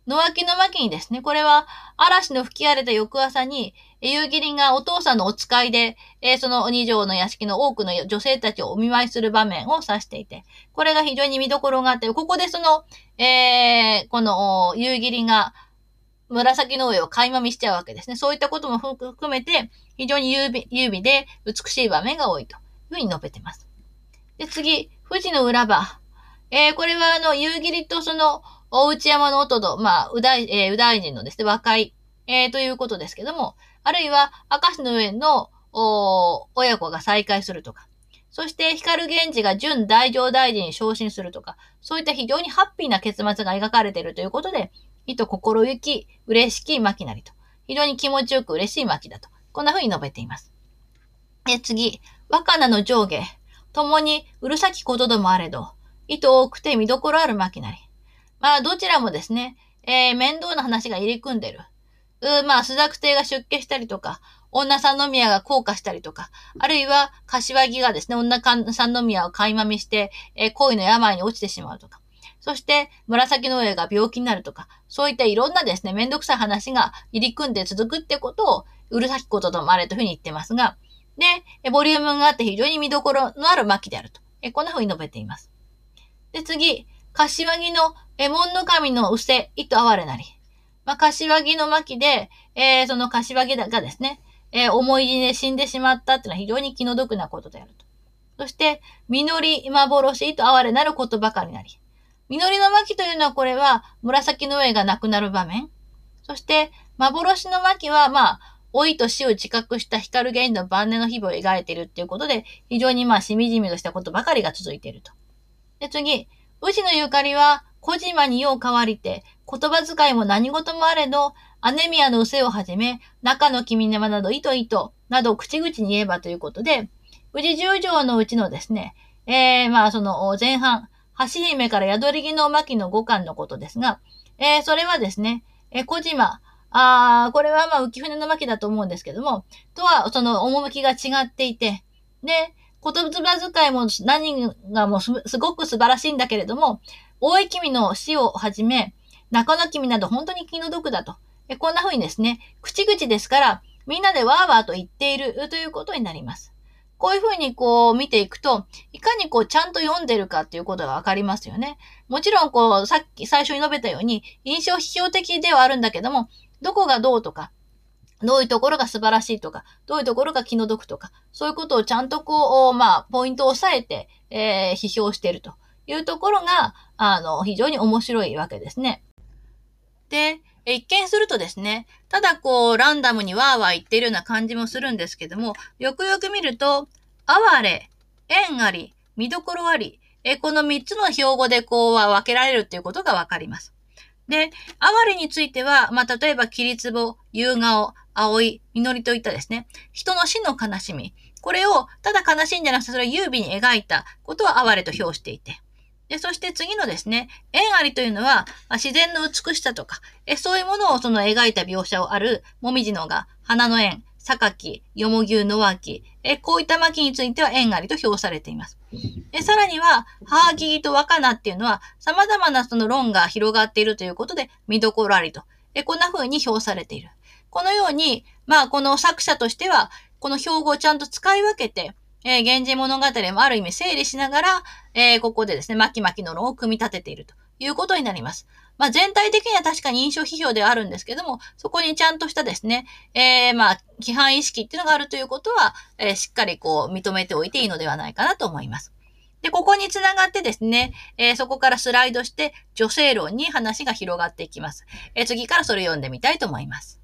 野脇の巻にですね、これは嵐の吹き荒れた翌朝に、夕霧がお父さんのお使いで、えー、その二条の屋敷の多くの女性たちをお見舞いする場面を指していて、これが非常に見どころがあって、ここでその、えー、この夕霧が紫の上を垣間見しちゃうわけですね。そういったことも含めて、非常に優美優美で美しい場面が多いというふうに述べています。で、次、富士の裏場。えー、これはあの、夕霧とその、大内山の音と、まあ、宇大、えー、宇大人のですね、和解、えー、ということですけども、あるいは、明石の上の、お親子が再会するとか、そして光源氏が準大乗大臣に昇進するとか、そういった非常にハッピーな結末が描かれているということで、意図心行き、嬉しき巻なりと。非常に気持ちよく嬉しい巻だと。こんな風に述べています。え、次、若菜の上下、共にうるさきことどもあれど、意図多くて見どころある巻きなり。まあ、どちらもですね、えー、面倒な話が入り組んでる。うまあ、朱雀帝が出家したりとか、女三宮が降下したりとか、あるいは、柏木がですね、女三宮を買いまみして、えー、恋の病に落ちてしまうとか。そして、紫の上が病気になるとか、そういったいろんなですね、めんどくさい話が入り組んで続くってことを、うるさきことともあれというふうに言ってますが、で、ボリュームがあって非常に見どころのある巻であると。えこんなふうに述べています。で、次、柏木の右門の神のうせ、糸哀れなり。まあ、柏木の巻で、えー、その柏木がですね、えー、思い死で死んでしまったっていうのは非常に気の毒なことであると。そして、実り、幻、糸哀れなることばかりなり。実りの巻というのはこれは紫の上がなくなる場面。そして、幻の巻は、まあ、老いと死を自覚した光源の晩年の日々を描いているっていうことで、非常にまあ、しみじみとしたことばかりが続いていると。で、次、宇治のゆかりは、小島によう変わりて、言葉遣いも何事もあれど、アネミアのうせをはじめ、中の君沼など、糸糸など口々に言えばということで、宇治十条のうちのですね、えー、まあその前半、橋姫から宿り木の巻の五巻のことですが、えー、それはですね、えー、小島、あこれはまあ浮舟の巻だと思うんですけども、とはその趣が違っていて、で、言葉遣いも何がもうすごく素晴らしいんだけれども、大井君の死をはじめ、中野君など本当に気の毒だと。えこんな風にですね、口々ですから、みんなでワーワーと言っているということになります。こういう風にこう見ていくと、いかにこうちゃんと読んでるかっていうことがわかりますよね。もちろんこう、さっき最初に述べたように、印象批評的ではあるんだけども、どこがどうとか、どういうところが素晴らしいとか、どういうところが気の毒とか、そういうことをちゃんとこう、まあ、ポイントを押さえて、えー、批評しているというところが、あの、非常に面白いわけですね。で、一見するとですね、ただこう、ランダムにわーわー言ってるような感じもするんですけども、よくよく見ると、哀れ、縁あり、見どころあり、えこの三つの標語でこうは分けられるっていうことがわかります。で、哀れについては、まあ、例えば、切り壺、夕顔、葵、祈りといったですね、人の死の悲しみ。これを、ただ悲しいんじゃなくて、それを優美に描いたことを哀れと表していて。で、そして次のですね、縁ありというのは、自然の美しさとか、えそういうものをその描いた描写をある、もみじのが、花の縁、榊、よもぎゅう、のわき、えこういった巻については縁ありと評されています。えさらには、母木と若菜っていうのは、様々なその論が広がっているということで、見どころありと。えこんな風に評されている。このように、まあ、この作者としては、この標語をちゃんと使い分けて、えー、源氏物語もある意味整理しながら、えー、ここでですね、巻き巻きの論を組み立てているということになります。まあ、全体的には確かに印象批評ではあるんですけども、そこにちゃんとしたですね、えー、まあ、規範意識っていうのがあるということは、えー、しっかりこう認めておいていいのではないかなと思います。で、ここにつながってですね、えー、そこからスライドして女性論に話が広がっていきます。えー、次からそれ読んでみたいと思います。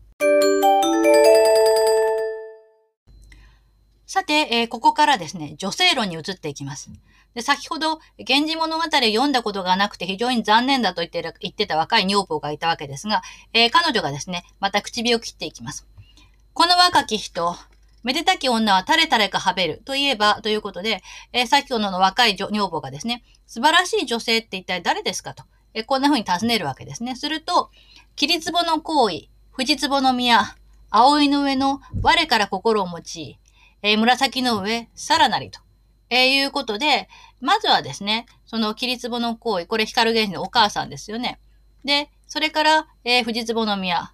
さて、えー、ここからですね、女性論に移っていきます。で、先ほど、源氏物語を読んだことがなくて非常に残念だと言って言ってた若い女房がいたわけですが、えー、彼女がですね、また唇を切っていきます。この若き人、めでたき女は垂れ垂れかはべるといえばということで、えー、先ほどの若い女房がですね、素晴らしい女性って一体誰ですかと、えー、こんな風に尋ねるわけですね。すると、霧壺の行為、藤壺の宮、葵の上の我から心を持ち、えー、紫の上、さらなりと、えー、いうことで、まずはですね、その霧壺の行為、これ光源氏のお母さんですよね。で、それから、えー、藤壺の宮、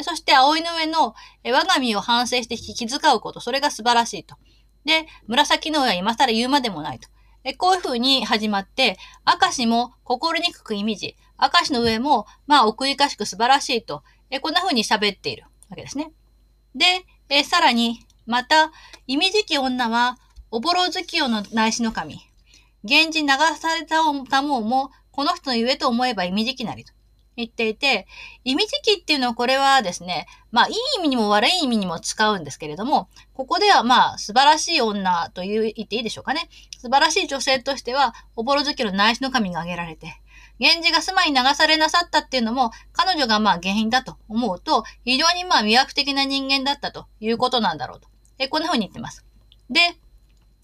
そして葵の上の、え我が身を反省して気遣うこと、それが素晴らしいと。で、紫の上は今更言うまでもないと。えこういう風に始まって、明石も心にくく意味字、明石の上も、まあ、奥ゆかしく素晴らしいと、えこんな風に喋っているわけですね。で、えさらに、また、意味字き女は、おぼろ月夜の内視の神。源氏流されたもも、この人のゆえと思えば意味時期なりと。言っていて、意味時期っていうのはこれはですね、まあいい意味にも悪い意味にも使うんですけれども、ここではまあ素晴らしい女と言っていいでしょうかね。素晴らしい女性としては、おぼろ月の内視の神が挙げられて、源氏が住まいに流されなさったっていうのも、彼女がまあ原因だと思うと、非常にまあ魅惑的な人間だったということなんだろうと。えこんな風に言ってます。で、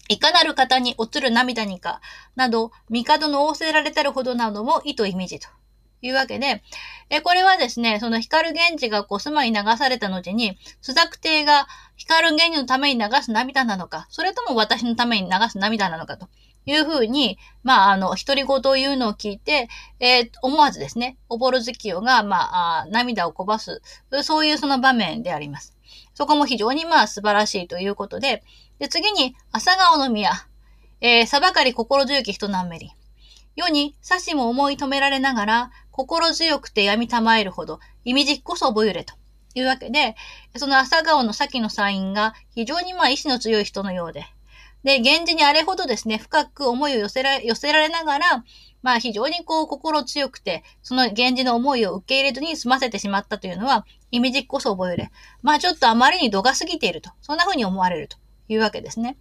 いかなる方に落ちる涙にか、など、帝の仰せられたるほどなども意図意味じと。いうわけで、え、これはですね、その光源氏がこう住まいに流された後に、朱雀帝が光源氏のために流す涙なのか、それとも私のために流す涙なのかというふうに、まあ、あの、独り言を言うのを聞いて、えー、思わずですね、おぼろ月夜が、まあ涙をこばす、そういうその場面であります。そこも非常にまあ素晴らしいということで、で、次に、朝顔の宮。えー、さばかり心強き人なんめり。世に差しも思い止められながら、心強くて闇たまえるほど、意味じっこそ覚えれと。いうわけで、その朝顔の先のサインが非常にまあ意志の強い人のようで、で、源氏にあれほどですね、深く思いを寄せら寄せられながら、まあ非常にこう心強くて、その源氏の思いを受け入れずに済ませてしまったというのは、意味じこそ覚えれ。まあちょっとあまりに度が過ぎていると。そんな風に思われると。いうわけですね。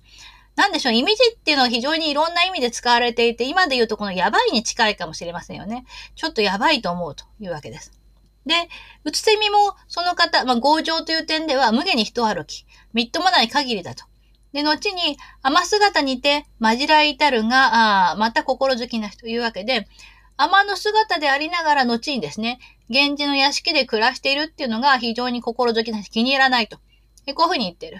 なんでしょう、イメージっていうのは非常にいろんな意味で使われていて、今で言うとこのやばいに近いかもしれませんよね。ちょっとやばいと思うというわけです。で、うつせみもその方、まあ、強情という点では無下に人歩き、みっともない限りだと。で、後に、雨姿にて、まじらい至るが、あまた心好きな人というわけで、雨の姿でありながら後にですね、源氏の屋敷で暮らしているっていうのが非常に心好きな人、気に入らないと。こういうふうに言ってる。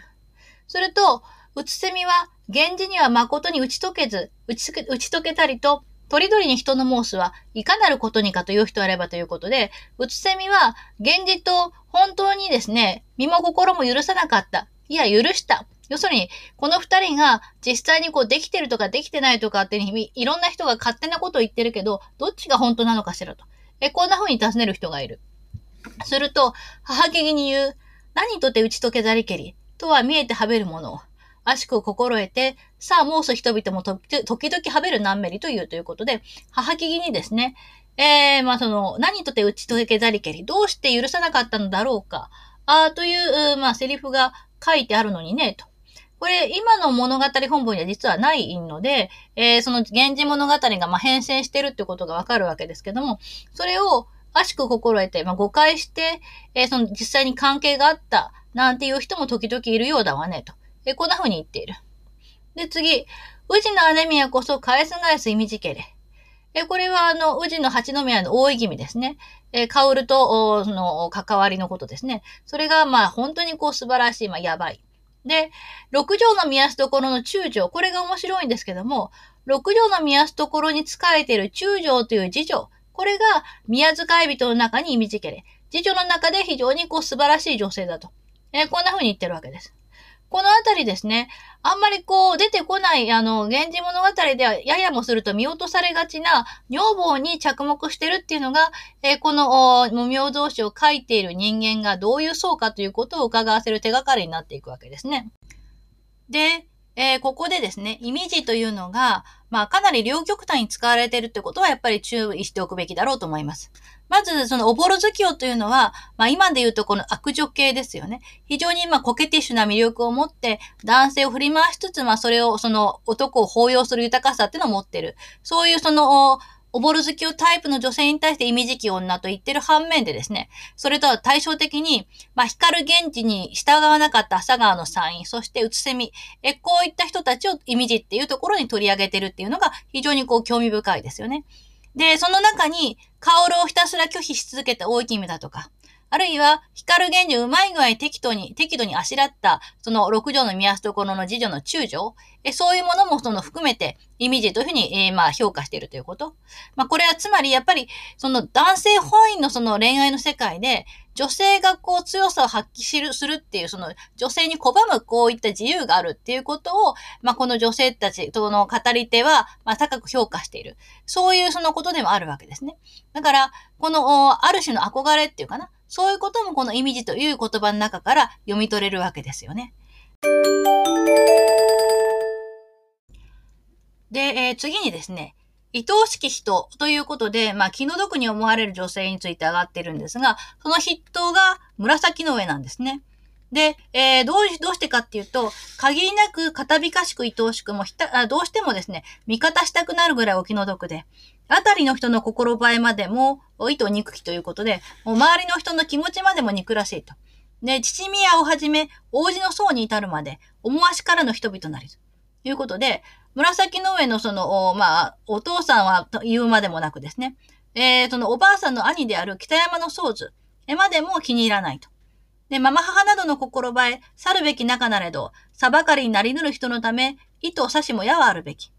すると、うつせみは、源氏には誠に打ち解けず、打ち打ち解けたりと、とりどりに人の申すは、いかなることにかという人あればということで、うつせみは、源氏と本当にですね、身も心も許さなかった。いや、許した。要するに、この二人が実際にこうできてるとかできてないとかっていろんな人が勝手なことを言ってるけど、どっちが本当なのかしらと。え、こんな風に尋ねる人がいる。すると、母気に言う、何とて打ち解けざりけり、とは見えてはべるものを。悪しく心得て、さあ申す人々も時々はべる何メリというということで、母木にですね、えー、まあその、何とて打ち解けざりけり、どうして許さなかったのだろうか、ああという、まあセリフが書いてあるのにね、と。これ、今の物語本文には実はないので、えー、その源氏物語がまあ変遷してるってことがわかるわけですけども、それを、悪しく心得て、まあ、誤解して、えー、その実際に関係があった、なんていう人も時々いるようだわね、と。えこんな風に言っている。で、次。宇治のアネミアこそ返す返す意味じけれ。えこれは、あの、宇治の八宮の大井君ですね。えー、薫と、その、関わりのことですね。それが、まあ、本当にこう、素晴らしい、まあ、やばい。で、六条の宮すところの中条、これが面白いんですけども、六条の宮すところに仕えている中条という次女、これが宮遣い人の中に意味付けれ、次女の中で非常にこう素晴らしい女性だと。えー、こんな風に言ってるわけです。このあたりですね、あんまりこう出てこない、あの、源氏物語ではややもすると見落とされがちな女房に着目してるっていうのが、えー、この無名同士を書いている人間がどういう層かということを伺わせる手がかりになっていくわけですね。で、えー、ここでですね、イメージというのが、まあ、かなり両極端に使われているってことは、やっぱり注意しておくべきだろうと思います。まず、その、おぼろ月夜というのは、まあ、今で言うとこの悪女系ですよね。非常に、まあ、コケティッシュな魅力を持って、男性を振り回しつつ、まあ、それを、その、男を抱擁する豊かさっていうのを持ってる。そういう、その、おぼろ好きをタイプの女性に対して意味時期女と言ってる反面でですね、それとは対照的に、まあ、光源氏に従わなかった朝川の参院、そしてうつせみ、え、こういった人たちを意味地っていうところに取り上げてるっていうのが非常にこう興味深いですよね。で、その中に、薫をひたすら拒否し続けた大君だとか、あるいは、光源氏うまい具合適当に、適度にあしらった、その六条の宮すところの次女の中条、えそういうものもその含めて、イメージというふうに、えー、まあ評価しているということ。まあこれはつまりやっぱり、その男性本位のその恋愛の世界で、女性がこう強さを発揮するっていう、その女性に拒むこういった自由があるっていうことを、まあこの女性たちとの語り手は、まあ高く評価している。そういうそのことでもあるわけですね。だから、この、ある種の憧れっていうかな。そういうこともこのイメージという言葉の中から読み取れるわけですよね。で、えー、次にですね、愛おしき人ということで、まあ、気の毒に思われる女性について上がっているんですが、その筆頭が紫の上なんですね。で、えー、どう、どうしてかっていうと、限りなく片びかしく愛おしくもひた、どうしてもですね、味方したくなるぐらいお気の毒で、あたりの人の心映えまでも、意図憎きということで、もう周りの人の気持ちまでも憎らしいと。で、父宮をはじめ、王子の層に至るまで、思わしからの人々なりということで、紫の上のその、まあ、お父さんは言うまでもなくですね、えー、そのおばあさんの兄である北山の宗図、えまでも気に入らないと。で、ママ母などの心映え、去るべき仲なれど、さばかりになりぬる人のため、意図差しも矢はあるべき。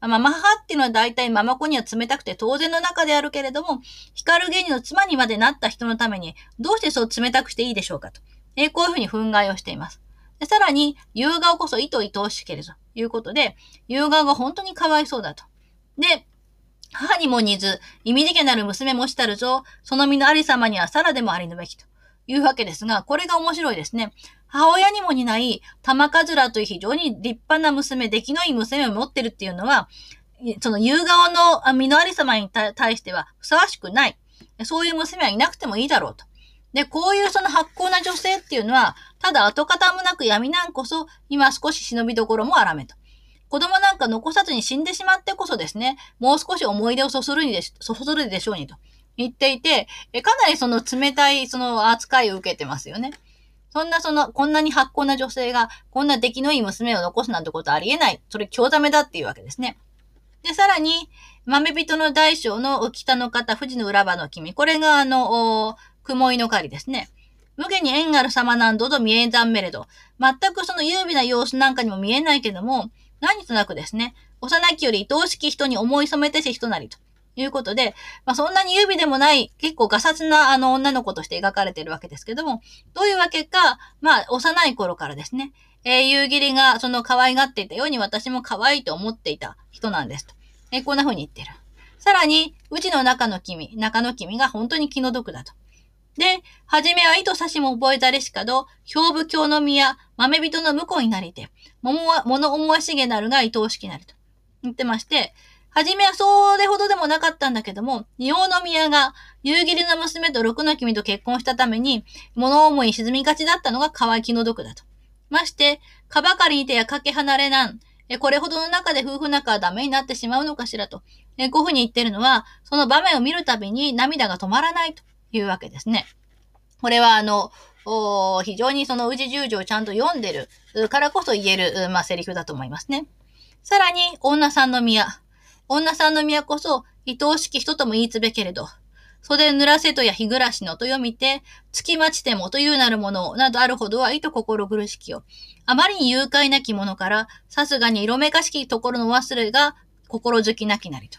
ママ母っていうのは大体ママ子には冷たくて当然の中であるけれども、光芸人の妻にまでなった人のために、どうしてそう冷たくしていいでしょうかと。えー、こういうふうに憤慨をしています。でさらに、夕顔こそ意図愛おしけれということで、夕顔が本当にかわいそうだと。で、母にも似ず、意味でけなる娘もしたるぞ、その身のありさまにはさらでもありぬべきというわけですが、これが面白いですね。母親にも似ない、玉かずらという非常に立派な娘、出来のいい娘を持ってるっていうのは、その夕顔の身のありさまに対してはふさわしくない。そういう娘はいなくてもいいだろうと。で、こういうその発行な女性っていうのは、ただ跡形もなく闇なんこそ、今少し忍びどころもあらめと。子供なんか残さずに死んでしまってこそですね、もう少し思い出をそそるにでし、そそるでしょうにと言っていて、かなりその冷たいその扱いを受けてますよね。そんなその、こんなに発酵な女性が、こんな出来のいい娘を残すなんてことありえない。それ強ザメだっていうわけですね。で、さらに、豆人の大将の北の方、富士の裏場の君。これがあの、雲井の狩りですね。無限に縁がある様なんどと見えざんめれど、全くその優美な様子なんかにも見えないけども、何となくですね、幼きより愛おしき人に思い染めてし人なりと。いうことで、まあ、そんなに優美でもない、結構ガサツなあの女の子として描かれているわけですけども、どういうわけか、まあ、幼い頃からですね、えー、夕霧がその可愛がっていたように私も可愛いと思っていた人なんですと。えー、こんな風に言ってる。さらに、うちの中の君、中の君が本当に気の毒だと。で、はじめは糸差しも覚えたれしかど、兵部京の宮、豆人の婿になりて、桃は、物思わしげなるが愛おしきなると。言ってまして、はじめはそれほどでもなかったんだけども、仁王の宮が夕霧の娘と六の君と結婚したために、物思い沈みがちだったのが乾きの毒だと。まして、かばかりにてやかけ離れなん、え、これほどの中で夫婦仲はダメになってしまうのかしらと。え、こういうふうに言ってるのは、その場面を見るたびに涙が止まらないというわけですね。これはあの、非常にその宇治十条をちゃんと読んでるからこそ言える、まあ、セリフだと思いますね。さらに、女さんの宮。女さんの宮こそ、愛おしき人とも言いつべけれど、袖濡らせとや日暮らしのと読みて、月待ちてもというなるものなどあるほどはいと心苦しきよ。あまりに誘拐なきものから、さすがに色めかしきところの忘れが心づきなきなりと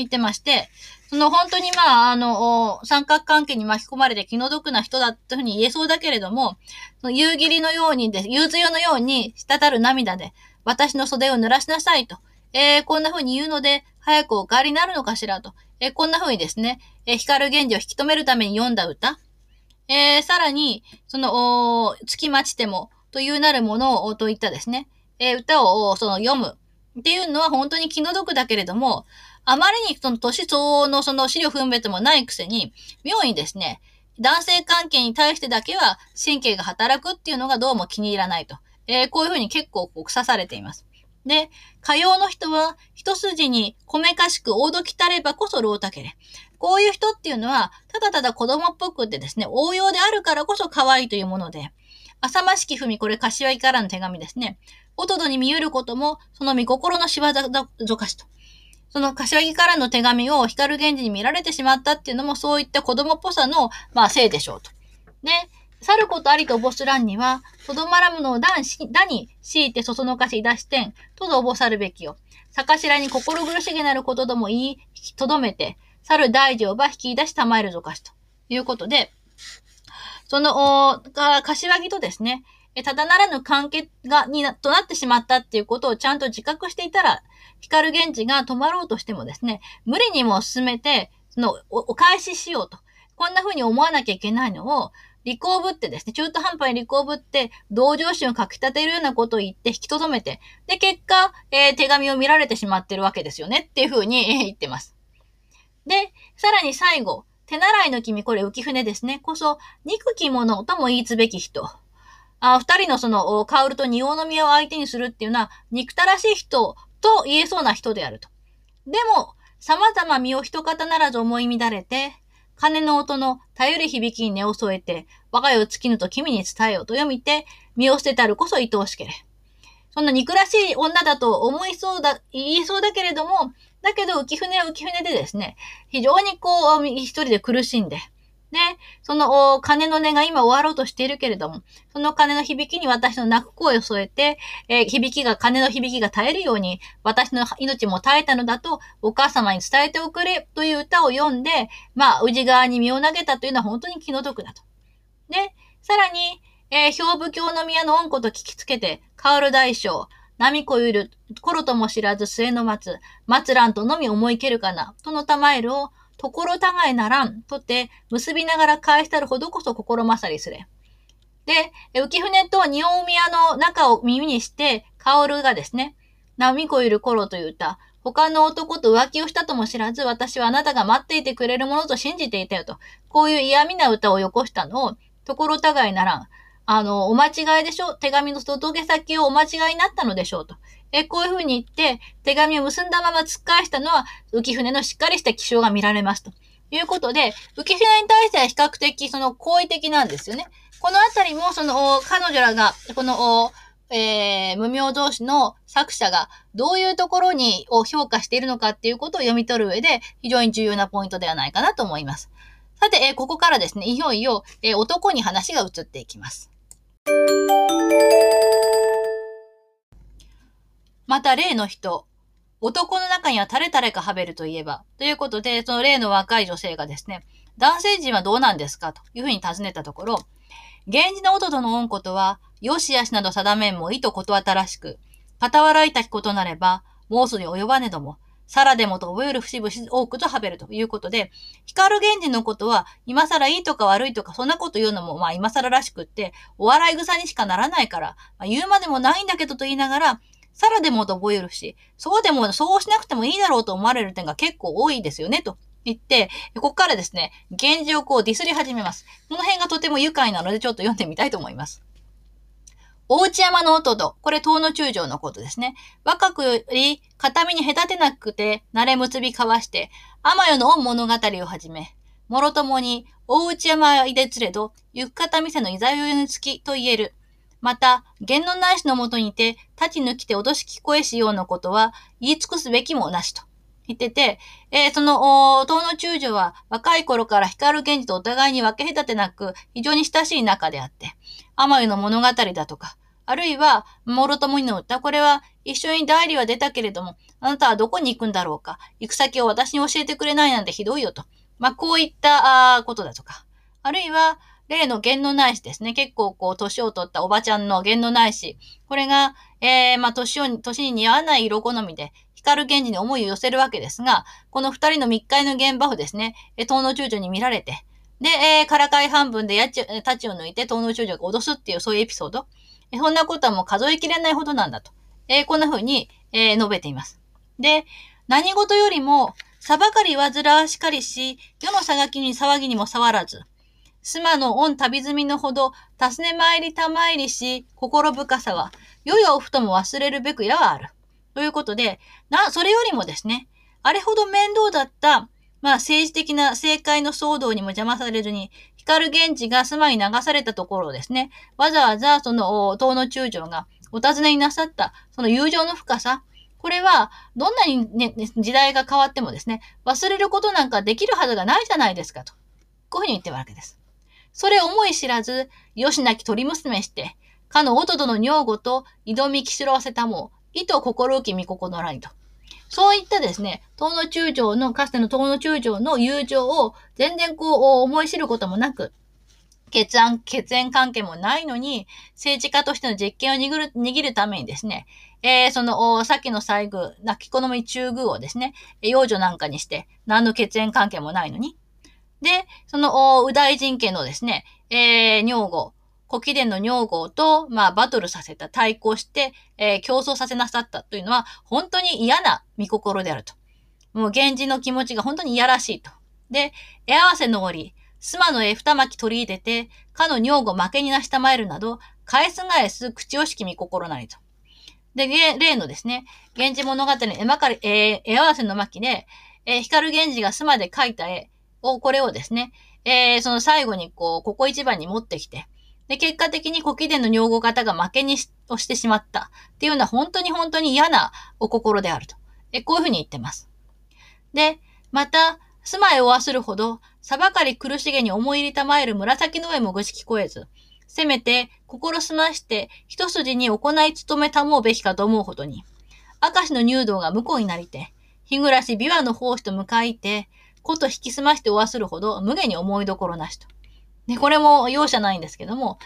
言ってまして、その本当にまあ、あの、三角関係に巻き込まれて気の毒な人だというふうに言えそうだけれども、その夕霧のようにで、夕露のように滴る涙で、私の袖を濡らしなさいと。えー、こんな風に言うので、早くお帰りになるのかしらと。えー、こんな風にですね、えー、光源氏を引き止めるために読んだ歌。えー、さらに、その、月待ちても、というなるものを、といったですね、えー、歌を、その、読む。っていうのは本当に気の毒だけれども、あまりにその年相応のその資料分別もないくせに、妙にですね、男性関係に対してだけは神経が働くっていうのがどうも気に入らないと。えー、こういうふうに結構こう腐されています。で、火曜の人は一筋に米かしく大時たればこそ老たけれ。こういう人っていうのは、ただただ子供っぽくてですね、応用であるからこそ可愛いというもので、浅ましき文、これ柏木からの手紙ですね。おとどに見えることも、その見心の仕業ぞかしと。その柏木からの手紙を光源氏に見られてしまったっていうのも、そういった子供っぽさの、まあ、せいでしょうと。で、去ることありとおぼす欄には、とどまらむのを段し、だに強いてそそのかし出し点、とどおぼさるべきよ。かしらに心苦しげなることども言い、とどめて、去る大丈ば引き出したまえるぞかしということで、その、お柏木とですね、ただならぬ関係が、にな、となってしまったっていうことをちゃんと自覚していたら、光源氏が止まろうとしてもですね、無理にも進めて、そのお、お返ししようと。こんな風に思わなきゃいけないのを、利口ぶってですね、中途半端に利口ぶって、同情心をかき立てるようなことを言って引き留めて、で、結果、えー、手紙を見られてしまってるわけですよねっていう風に、え、言ってます。で、さらに最後、手習いの君、これ浮舟ですね。こそ、憎き者とも言いつべき人。あ二人のその、カウルと仁王の宮を相手にするっていうのは、憎たらしい人と言えそうな人であると。でも、様々身を一方ならず思い乱れて、鐘の音の頼り響きに根を添えて、我が世を尽きぬと君に伝えようと読みて、身を捨てたるこそ愛おしけれ。そんな憎らしい女だと思いそうだ、言いそうだけれども、だけど浮舟は浮舟でですね、非常にこう、一人で苦しんで、で、その鐘の音が今終わろうとしているけれども、その鐘の響きに私の泣く声を添えて、えー、響きが、鐘の響きが絶えるように、私の命も絶えたのだと、お母様に伝えておくれという歌を読んで、まあ、宇治側に身を投げたというのは本当に気の毒だと。で、さらに、えー、兵部教の宮の恩子と聞きつけて、香る大将、波子ゆる、頃とも知らず末の松、松蘭とのみ思いけるかな、との玉えるを、ところたがいならん、とって、結びながら返したるほどこそ心まさりすれ。で、浮舟と仁王宮の中を耳にして、薫がですね、波子いる頃という歌、他の男と浮気をしたとも知らず、私はあなたが待っていてくれるものと信じていたよと。こういう嫌味な歌をよこしたのを、ところたがいならん。あの、お間違いでしょ？手紙の届け先をお間違いになったのでしょうと。え、こういうふうに言って、手紙を結んだまま突っ返したのは、浮舟のしっかりした気象が見られますと。いうことで、浮舟に対しては比較的その好意的なんですよね。このあたりも、その、彼女らが、この、えー、無名同士の作者がどういうところにを評価しているのかっていうことを読み取る上で非常に重要なポイントではないかなと思います。さて、えー、ここからですね、いよいよ、えー、男に話が移っていきます。また例の人、男の中には誰々かはべるといえば、ということで、その例の若い女性がですね、男性陣はどうなんですかというふうに尋ねたところ、源氏の弟の恩子とは、よしやしなど定めんも意とこと新しく、傍らいたきことなれば、申すに及ばねども、さらでもと覚える節々多くとはべるということで、光源氏のことは、今更いいとか悪いとか、そんなこと言うのも、まあ今更らしくって、お笑い草にしかならないから、まあ、言うまでもないんだけどと言いながら、さらでもと覚えるし、そうでも、そうしなくてもいいだろうと思われる点が結構多いですよね、と言って、ここからですね、源氏をこうディスり始めます。この辺がとても愉快なのでちょっと読んでみたいと思います。大内山の音と、これ東の中将のことですね。若くより片身に隔てなくて、慣れ結び交わして、天代の恩物語をはじめ、もろともに、大内山いでつれど、行く方店のいざよいにつきと言える。また、言論ないしのもとにて、立ち抜きて脅し聞こえしようのことは、言い尽くすべきもなしと。言ってて、えー、その、東の中将は若い頃から光源氏とお互いに分け隔てなく、非常に親しい仲であって、天湯の物語だとか、あるいは、もろともにの歌、これは一緒に代理は出たけれども、あなたはどこに行くんだろうか、行く先を私に教えてくれないなんてひどいよと。まあ、こういったあことだとか、あるいは、例の弦のないしですね。結構こう、年を取ったおばちゃんの弦のないし。これが、えー、まあ、年を、年に似合わない色好みで、光源氏に思いを寄せるわけですが、この二人の密会の現場をですね、東の中将に見られて、で、えー、からかい半分でやち、たちを抜いて東の中将が脅すっていうそういうエピソード。そんなことはもう数えきれないほどなんだと。えー、こんな風に、えー、述べています。で、何事よりも、裁かり煩わしかりし、世の騒ぎに騒ぎにも触らず、妻の御旅済みのほど、尋ね参りたまいりし、心深さは、よよふとも忘れるべくやはある。ということで、な、それよりもですね、あれほど面倒だった、まあ政治的な政界の騒動にも邪魔されずに、光源氏が住まい流されたところをですね、わざわざその、東の中将がお尋ねになさった、その友情の深さ、これは、どんなにね、時代が変わってもですね、忘れることなんかできるはずがないじゃないですかと。こういうふうに言ってるわけです。それ思い知らず、よしなき鳥娘して、かの弟の女房と挑みきしろわせたも、意図心浮き見心らにと。そういったですね、東の中将の、かつての東の中将の友情を全然こう思い知ることもなく、血縁、血縁関係もないのに、政治家としての実権を握る、握るためにですね、えー、その、さっきの西宮、泣き好み中宮をですね、幼女なんかにして、何の血縁関係もないのに。で、その、右大臣家のですね、えー、女房、古貴殿の女房と、まあ、バトルさせた、対抗して、えー、競争させなさったというのは、本当に嫌な見心であると。もう、源氏の気持ちが本当に嫌らしいと。で、絵合わせの折、妻の絵二巻取り入れて、かの女房負けになしたまえるなど、返す返す口惜しき見心なりと。で、例のですね、源氏物語の絵まかり、えー、絵合わせの巻で、えー、光源氏が妻で描いた絵を、これをですね、えー、その最後にこう、ここ一番に持ってきて、で、結果的に古貴殿の女房方が負けにしをしてしまったっていうのは本当に本当に嫌なお心であると。え、こういうふうに言ってます。で、また、住まいを忘るほど、さばかり苦しげに思い入りたまえる紫の上もぐし聞こえず、せめて心すまして一筋に行い務めたもうべきかと思うほどに、明石の入道が向こうになりて、日暮らし琵琶の奉仕と向かいて、こと引き澄ましておわするほど無下に思いどころなしと。で、これも容赦ないんですけども、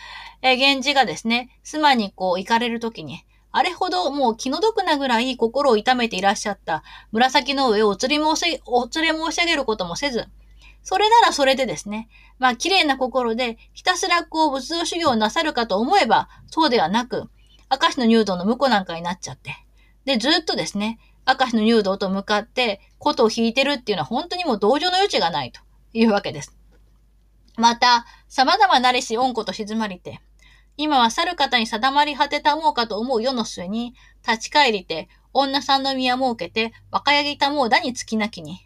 え、源氏がですね、妻にこう行かれるときに、あれほどもう気の毒なぐらい心を痛めていらっしゃった紫の上をお釣り申し、お連れ申し上げることもせず、それならそれでですね、まあ綺麗な心でひたすらこう仏像修行をなさるかと思えば、そうではなく、明石の入道の婿なんかになっちゃって、で、ずっとですね、明石の入道と向かって、琴を弾いてるっていうのは本当にもう同情の余地がないというわけです。また、様々なりし恩子と静まりて、今は去る方に定まり果てたもうかと思う世の末に、立ち返りて、女さんの宮設けて、若柳ぎたもうだにつきなきに、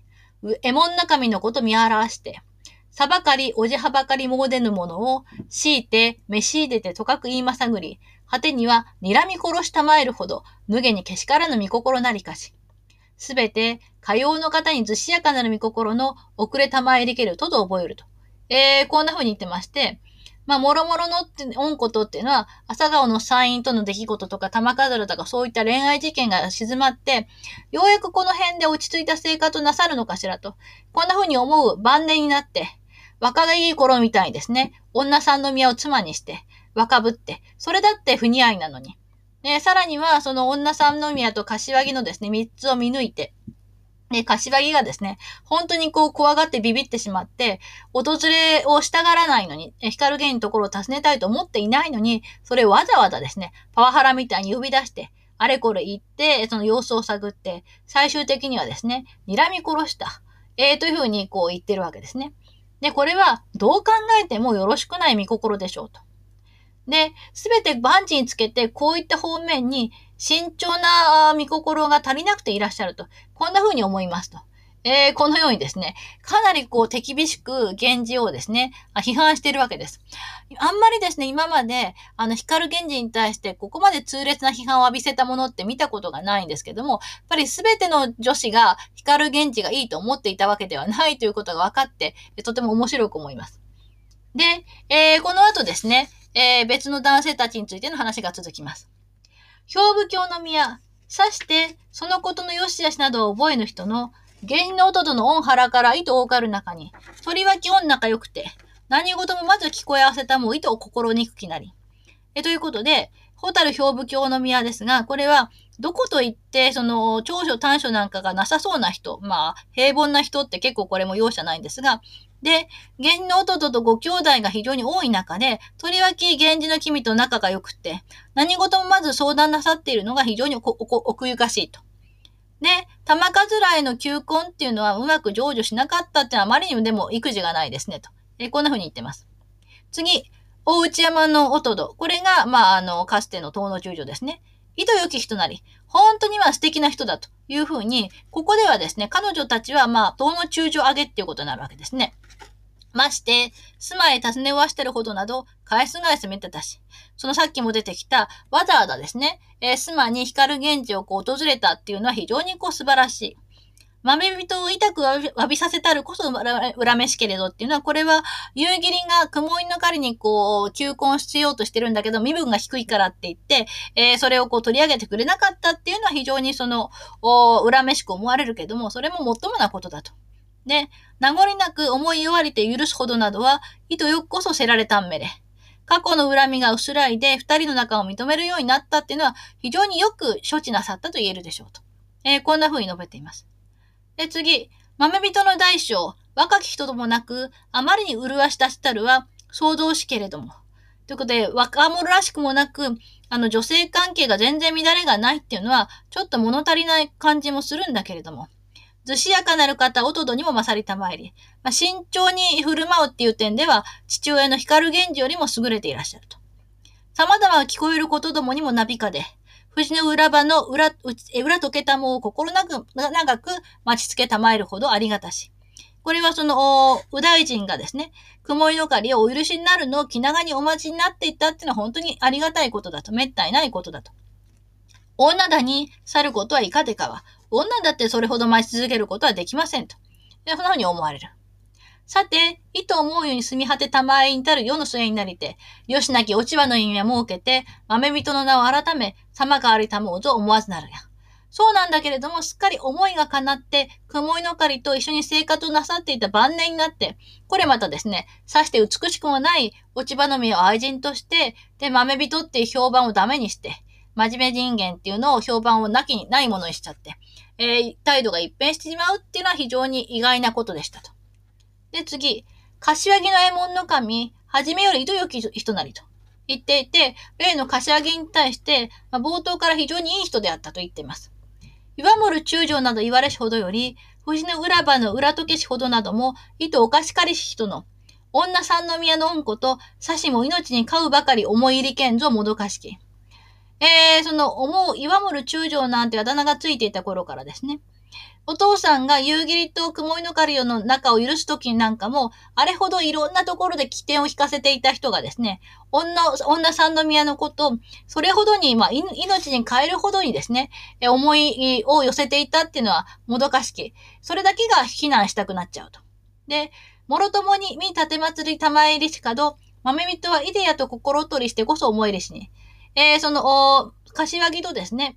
えもん中身のこと見表して、さばかりおじはばかりもうでぬものを、強いて、召し入れてとかく言いまさぐり、果てには、睨み殺したまえるほど、無下にけしからぬ見心なりかし。すべて、かようの方にずしやかなる見心の遅れたまえりけるとと覚えると。えー、こんな風に言ってまして、まあ、もろもろのって、恩ことっていうのは、朝顔の参院との出来事とか、玉飾るとか、そういった恋愛事件が静まって、ようやくこの辺で落ち着いた生活をなさるのかしらと。こんな風に思う晩年になって、若がいい頃みたいにですね、女さんの宮を妻にして、若ぶって、それだって不似合いなのに。ね、さらには、その女さんの宮と柏木のですね、三つを見抜いて、で、柏木がですね、本当にこう怖がってビビってしまって、訪れをしたがらないのに、光源のところを訪ねたいと思っていないのに、それをわざわざですね、パワハラみたいに呼び出して、あれこれ言って、その様子を探って、最終的にはですね、睨み殺した。えー、というふうにこう言ってるわけですね。で、これはどう考えてもよろしくない見心でしょうと。で、すべて万事につけて、こういった方面に慎重な見心が足りなくていらっしゃると。こんな風に思いますと。えー、このようにですね、かなりこう手厳しく源氏をですね、批判しているわけです。あんまりですね、今まで、あの、光源氏に対してここまで痛烈な批判を浴びせたものって見たことがないんですけども、やっぱり全ての女子が光源氏がいいと思っていたわけではないということが分かって、とても面白く思います。で、えー、この後ですね、えー、別の男性たちについての話が続きます。兵部教の宮、さして、そのことの良し悪しなどを覚えぬ人の、芸の音との恩腹から糸をかる中に、鳥は基本仲良くて、何事もまず聞こえ合わせたも糸を心にくきなり。え、ということで、ホタル兵部教の宮ですが、これは、どこと言って、その、長所短所なんかがなさそうな人、まあ、平凡な人って結構これも容赦ないんですが、で、源氏の弟とご兄弟が非常に多い中で、とりわけ源氏の君と仲が良くて、何事もまず相談なさっているのが非常に奥ゆかしいと。ね、玉数らへの求婚っていうのはうまく成就しなかったっていうのはあまりにもでも育児がないですねと。えこんな風に言ってます。次、大内山の弟。これが、まあ、あの、かつての東の中女ですね。意図良き人なり、本当には素敵な人だというふうに、ここではですね、彼女たちはまあ、東の中女上げっていうことになるわけですね。まして、住まい尋ねわしてるほどなど、返す返すめったし、そのさっきも出てきた、わざわざですね、えー、スマに光源氏をこう訪れたっていうのは非常にこう素晴らしい。豆人を痛く詫びさせたるこそ恨めしけれどっていうのは、これは、夕霧が雲井の狩りにこう、求婚しようとしてるんだけど、身分が低いからって言って、えー、それをこう取り上げてくれなかったっていうのは非常にその、お恨めしく思われるけども、それももっともなことだと。で、名残なく思い弱りて許すほどなどは、意図よくこそせられたんめれ。過去の恨みが薄らいで二人の仲を認めるようになったっていうのは非常によく処置なさったと言えるでしょうと。えー、こんな風に述べています。で、次、豆人の大将、若き人ともなく、あまりに麗し出したるは、想像しけれども。ということで、若者らしくもなく、あの、女性関係が全然乱れがないっていうのは、ちょっと物足りない感じもするんだけれども。ずしやかなる方、おとどにも勝りたまえり。まあ、慎重に振る舞うっていう点では、父親の光源氏よりも優れていらっしゃると。様々聞こえることどもにもなびかで、藤の裏場の裏、裏溶けたもを心なく、長く待ちつけたまえるほどありがたし。これはその、右大臣がですね、雲井の狩りをお許しになるのを気長にお待ちになっていったっていうのは本当にありがたいことだと、滅多にないことだと。女だに去ることはいかでかは、女だってそれほど待ち続けることはできませんと。そんなふうに思われる。さて、意図思うように住み果てたまえに至る世の末になりて、よしなき落ち葉の意味は設けて、豆人の名を改め、様変わりたもうと思わずなるや。そうなんだけれども、すっかり思いが叶って、雲井の狩りと一緒に生活をなさっていた晩年になって、これまたですね、さして美しくもない落ち葉の実を愛人として、で、豆人っていう評判をダメにして、真面目人間っていうのを評判をなきにないものにしちゃって、えー、態度が一変してしまうっていうのは非常に意外なことでしたと。で、次、柏木の右衛門の神、はじめより糸よき人なりと言っていて、例の柏木に対して、まあ、冒頭から非常にいい人であったと言っています。岩森中将など言われしほどより、藤の裏場の裏時しほどなども、糸おかしかりし人の、女三宮の恩子と、さしも命に飼うばかり思い入りけんぞもどかしき。えー、その、思う岩森中将なんてあだ名がついていた頃からですね。お父さんが夕霧と雲井の狩りの中を許すときなんかも、あれほどいろんなところで起点を引かせていた人がですね、女、女三宮のこと、それほどに、まあ、命に変えるほどにですね、思いを寄せていたっていうのはもどかしき。それだけが非難したくなっちゃうと。で、もろともに、見立て祭り玉入りしかど、豆人はイデアと心取りしてこそ思えるしに。えー、その、柏木とですね、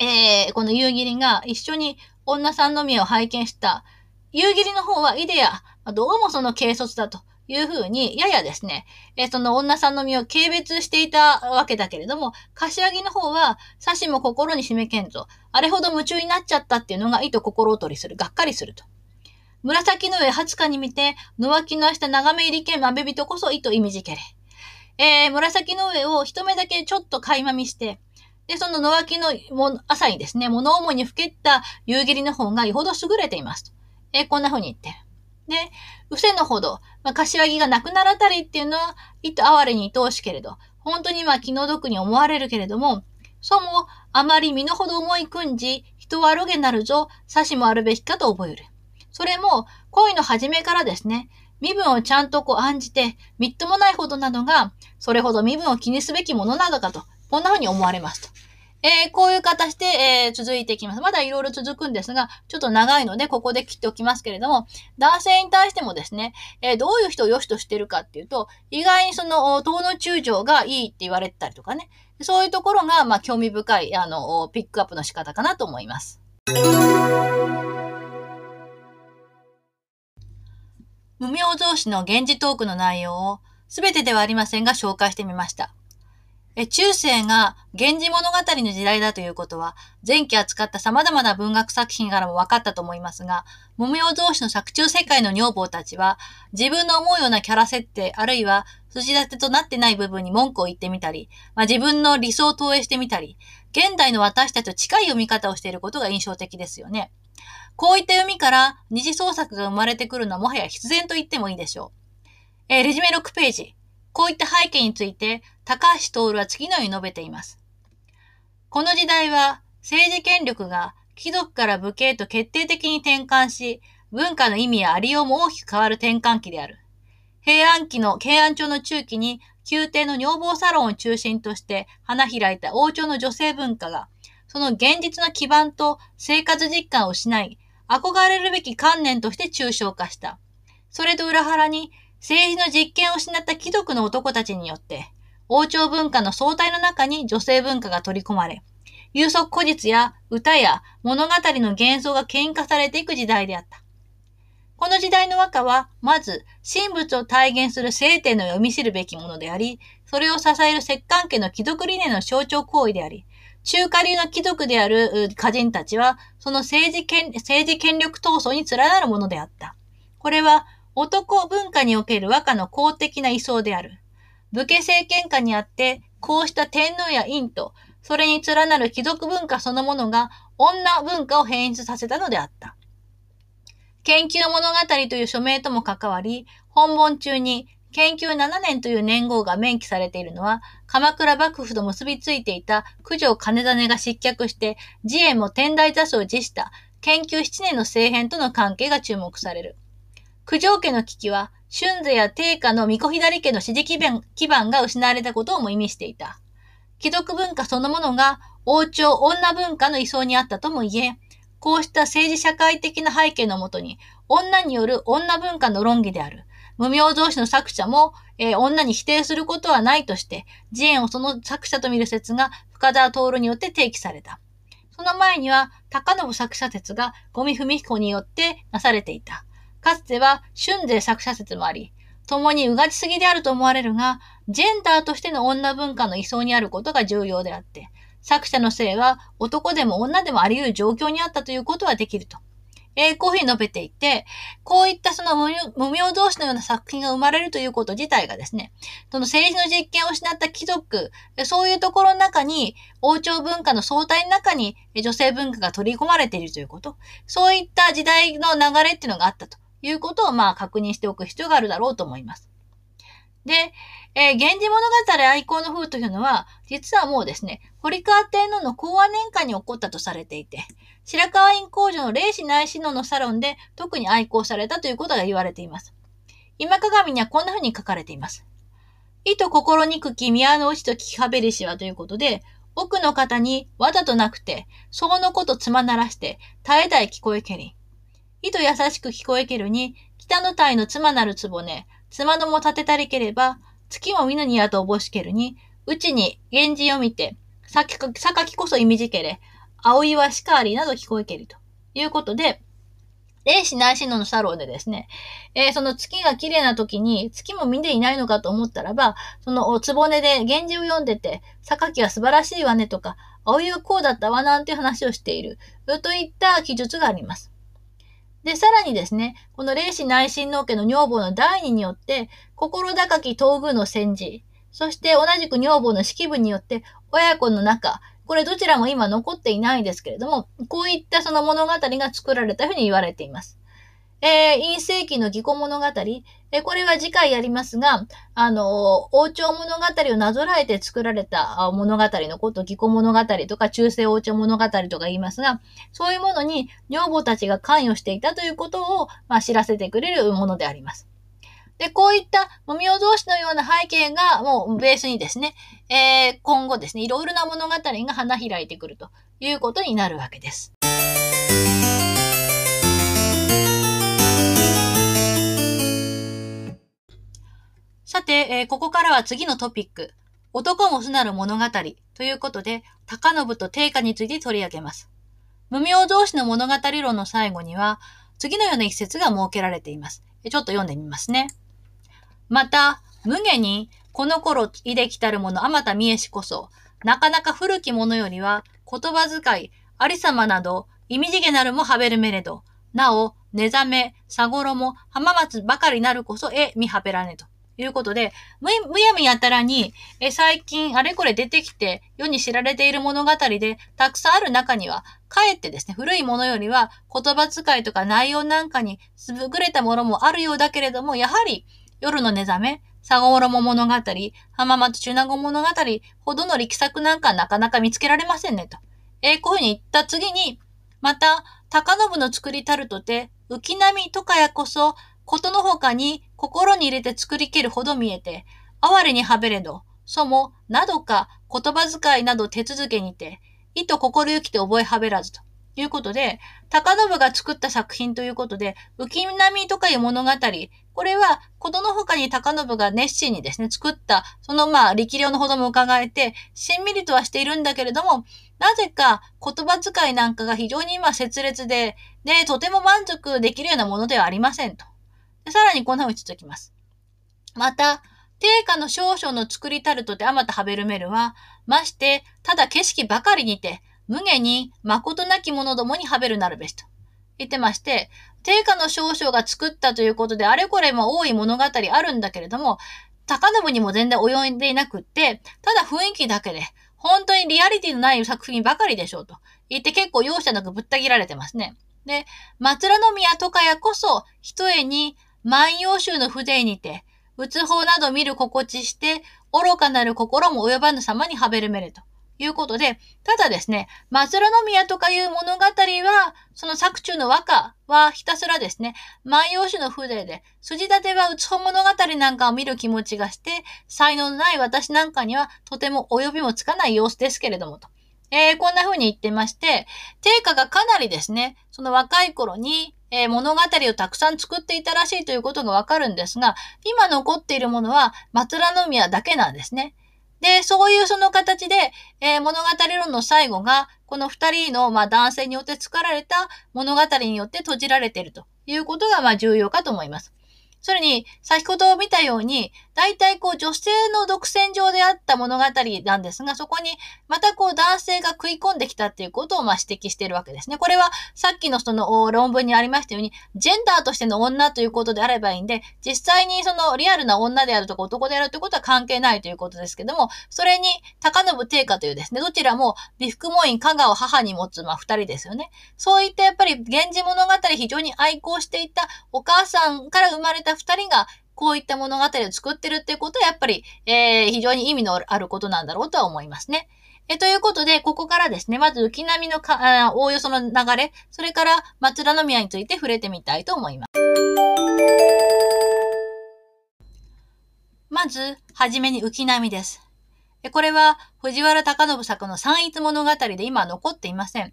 えー、この夕霧が一緒に女さんのみを拝見した。夕霧の方はイデア、どうもその軽率だというふうに、ややですね、えー、その女さんの身を軽蔑していたわけだけれども、柏木の方は、さしも心に締めけんぞ。あれほど夢中になっちゃったっていうのが意図心劣りする。がっかりすると。紫の上20日に見て、野脇の下眺め入りけんまべ人こそ意図意味じけれ。えー、紫の上を一目だけちょっと垣間見して、で、その野脇の朝にですね、物思いにふけった夕霧の方がよほど優れています。えー、こんな風に言ってる。で、うせのほど、まあ、柏木がなくならたりっていうのは、いと哀れに愛おしけれど、本当にまあ気の毒に思われるけれども、そもあまり身のほど思い組んじ、人はあるげなるぞ、さしもあるべきかと覚える。それも、恋の初めからですね、身分をちゃんとこう案じて、みっともないほどなのが、それほど身分を気にすべきものなのかと、こんな風に思われますと。えー、こういう形で、えー、続いていきます。まだいろいろ続くんですが、ちょっと長いので、ここで切っておきますけれども、男性に対してもですね、えー、どういう人を良しとしてるかっていうと、意外にその、党の中将がいいって言われてたりとかね、そういうところが、まあ、興味深い、あの、ピックアップの仕方かなと思います。無名増詞の現地トークの内容を、すべてではありませんが紹介してみました。え中世が源氏物語の時代だということは、前期扱った様々な文学作品からも分かったと思いますが、無名増詞の作中世界の女房たちは、自分の思うようなキャラ設定、あるいは筋立てとなってない部分に文句を言ってみたり、まあ、自分の理想を投影してみたり、現代の私たちと近い読み方をしていることが印象的ですよね。こういった読みから二次創作が生まれてくるのはもはや必然と言ってもいいでしょう。えー、レジュメ6ページ。こういった背景について、高橋徹は次のように述べています。この時代は政治権力が貴族から武家へと決定的に転換し、文化の意味やありようも大きく変わる転換期である。平安期の慶安朝の中期に宮廷の女房サロンを中心として花開いた王朝の女性文化が、その現実の基盤と生活実感を失い、憧れるべき観念として抽象化した。それと裏腹に、政治の実権を失った貴族の男たちによって、王朝文化の相対の中に女性文化が取り込まれ、有足古実や歌や物語の幻想が喧嘩されていく時代であった。この時代の和歌は、まず、神仏を体現する聖典の読み知るべきものであり、それを支える石棺家の貴族理念の象徴行為であり、中華流の貴族である歌人たちは、その政治権政治権力闘争に連なるものであった。これは、男文化における和歌の公的な位相である。武家政権下にあって、こうした天皇や陰と、それに連なる貴族文化そのものが女文化を変質させたのであった。研究物語という署名とも関わり、本文中に研究7年という年号が明記されているのは、鎌倉幕府と結びついていた九条金種が失脚して、自演も天台座所を辞した研究7年の政変との関係が注目される。九条家の危機は、春世や定家の巫女左家の支持基盤基盤が失われたことをも意味していた。貴族文化そのものが王朝女文化の位相にあったとも言え、こうした政治社会的な背景のもとに、女による女文化の論議である。無名同士の作者も、えー、女に否定することはないとして、自演をその作者と見る説が深田徹によって提起された。その前には、高信作者説が五味文彦によってなされていた。かつては春税作者説もあり、共にうがちすぎであると思われるが、ジェンダーとしての女文化の位相にあることが重要であって、作者の性は男でも女でもあり得る状況にあったということはできると。えー、こういうふうに述べていて、こういったその無名同士のような作品が生まれるということ自体がですね、その政治の実権を失った貴族、そういうところの中に、王朝文化の相対の中に女性文化が取り込まれているということ、そういった時代の流れっていうのがあったと。いうことをまあ確認しておく必要があるだろうと思います。で、えー、源氏物語愛好の風というのは、実はもうですね、堀川天皇の講和年間に起こったとされていて、白河院工場の霊視内親王のサロンで特に愛好されたということが言われています。今鏡にはこんな風に書かれています。意図心にくき宮の内と聞きはべりしはということで、奥の方にわざとなくて、そのことつまならして、絶え絶え聞こえけり。いと優しく聞こえけるに、北の体の妻なる壺ね、妻のも立てたりければ、月も見ぬにやとおぼしけるに、うちに源氏を見て、さきこそ意味じけれ、青いはしかありなど聞こえけるということで、霊視内心のサロンでですね、えー、その月が綺麗な時に月も見ていないのかと思ったらば、そのおつぼねで源氏を読んでて、榊は素晴らしいわねとか、葵はこうだったわなんて話をしている、といった記述があります。で、さらにですね、この霊視内親王家の女房の第二によって、心高き東宮の戦時、そして同じく女房の式部によって、親子の仲、これどちらも今残っていないですけれども、こういったその物語が作られたふうに言われています。えー、陰世紀の義古物語、えこれは次回やりますが、あの、王朝物語をなぞらえて作られた物語のこと、義古物語とか中世王朝物語とか言いますが、そういうものに女房たちが関与していたということを、まあ、知らせてくれるものであります。で、こういった無名同士のような背景がもうベースにですね、えー、今後ですね、いろいろな物語が花開いてくるということになるわけです。さて、えー、ここからは次のトピック。男もすなる物語ということで、高信と定家について取り上げます。無名同士の物語論の最後には、次のような一節が設けられています。ちょっと読んでみますね。また、無下に、この頃、いできたる者、あまた見えしこそ、なかなか古き者よりは、言葉遣い、ありさまなど、意味じげなるもはべるめれど、なお、寝ざめ、さごろも、浜松ばかりなるこそ、え、みはべらねと。いうことで、むやみやたらに、え最近あれこれ出てきて世に知られている物語でたくさんある中には、かえってですね、古いものよりは言葉遣いとか内容なんかに優れたものもあるようだけれども、やはり夜の寝覚め、佐賀も物語、浜松中納言物語ほどの力作なんかなかなか見つけられませんねと。えー、こういうふうに言った次に、また、高信の作りたるとて、浮波とかやこそ、ことのほかに心に入れて作りきるほど見えて、哀れにはべれど、そも、などか言葉遣いなど手続けにて、意図心ゆきて覚えはべらずと。いうことで、高信が作った作品ということで、浮波とかいう物語、これは、ことの他に高信が熱心にですね、作った、そのまあ、力量のほども伺えて、しんみりとはしているんだけれども、なぜか言葉遣いなんかが非常に今切烈で、で、とても満足できるようなものではありませんと。でさらにこんな風に続きます。また、定価の少々の作りたるとてあまたハベルメルは、まして、ただ景色ばかりにて、無下に誠なき者どもにはべるなるべしと言ってまして、定価の少々が作ったということで、あれこれも多い物語あるんだけれども、高信にも全然及んでいなくって、ただ雰囲気だけで、本当にリアリティのない作品ばかりでしょうと言って結構容赦なくぶった切られてますね。で、松浦宮とかやこそ、一重に万葉集の筆にて、うつ法など見る心地して、愚かなる心も及ばぬ様にはべるめると。いうことで、ただですね、松浦宮とかいう物語は、その作中の和歌はひたすらですね、万葉集の筆で、筋立てはうつ法物語なんかを見る気持ちがして、才能のない私なんかにはとても及びもつかない様子ですけれどもと。えー、こんな風に言ってまして、定価がかなりですね、その若い頃に、えー、物語をたくさん作っていたらしいということがわかるんですが、今残っているものは松浦宮だけなんですね。で、そういうその形で、えー、物語論の最後が、この二人の、まあ、男性によって作られた物語によって閉じられているということが、まあ、重要かと思います。それに、先ほど見たように、大体こう女性の独占上であった物語なんですが、そこにまたこう男性が食い込んできたっていうことをま指摘しているわけですね。これはさっきのその論文にありましたように、ジェンダーとしての女ということであればいいんで、実際にそのリアルな女であるとか男であるということは関係ないということですけども、それに高信定家というですね、どちらも美福門院香川を母に持つまあ二人ですよね。そういったやっぱり源氏物語非常に愛好していたお母さんから生まれた二人がこういった物語を作ってるっていうことはやっぱり、えー、非常に意味のあることなんだろうとは思いますね。えということで、ここからですね、まず浮波のかあおおよその流れ、それから松浦宮について触れてみたいと思います。まず、はじめに浮波です。これは藤原隆信作の三一物語で今残っていません。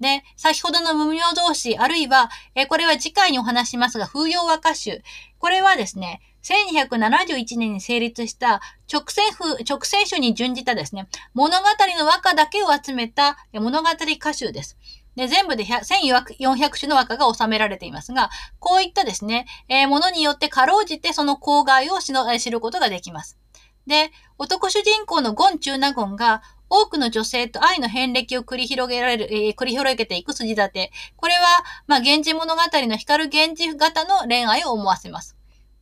で、先ほどの無名同士、あるいは、えこれは次回にお話しますが、風揚和歌集。これはですね、1271年に成立した直線風、直線種に準じたですね、物語の和歌だけを集めた物語歌集です。で、全部で1400種の和歌が収められていますが、こういったですね、えー、ものによってかろうじてその郊外を知ることができます。で、男主人公のゴン・チューナゴンが多くの女性と愛の遍歴を繰り広げられる、えー、繰り広げていく筋立て。これは、まあ、源氏物語の光る源氏型の恋愛を思わせます。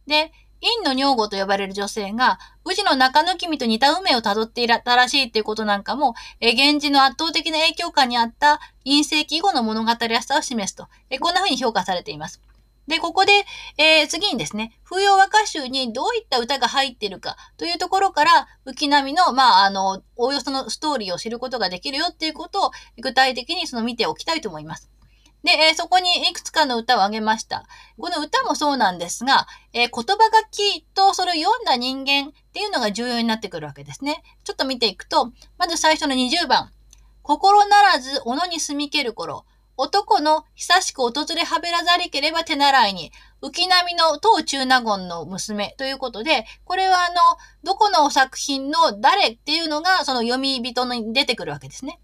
で、陰の女房と呼ばれる女性が、宇治の中野君と似た運命を辿っていたらしいっていうことなんかも、え源氏の圧倒的な影響下にあった陰世紀後の物語らしさを示すと、えこんな風に評価されています。で、ここで、えー、次にですね、風謡和歌集にどういった歌が入ってるかというところから、浮波の、まあ、あの、おおよそのストーリーを知ることができるよっていうことを具体的にその見ておきたいと思います。で、えー、そこにいくつかの歌を挙げました。この歌もそうなんですが、えー、言葉書きとそれを読んだ人間っていうのが重要になってくるわけですね。ちょっと見ていくと、まず最初の20番。心ならず、小野に住みける頃。男の久しく訪れはべらざりければ手習いに、浮波の当中納言の娘ということで、これはあの、どこの作品の誰っていうのがその読み人に出てくるわけですね。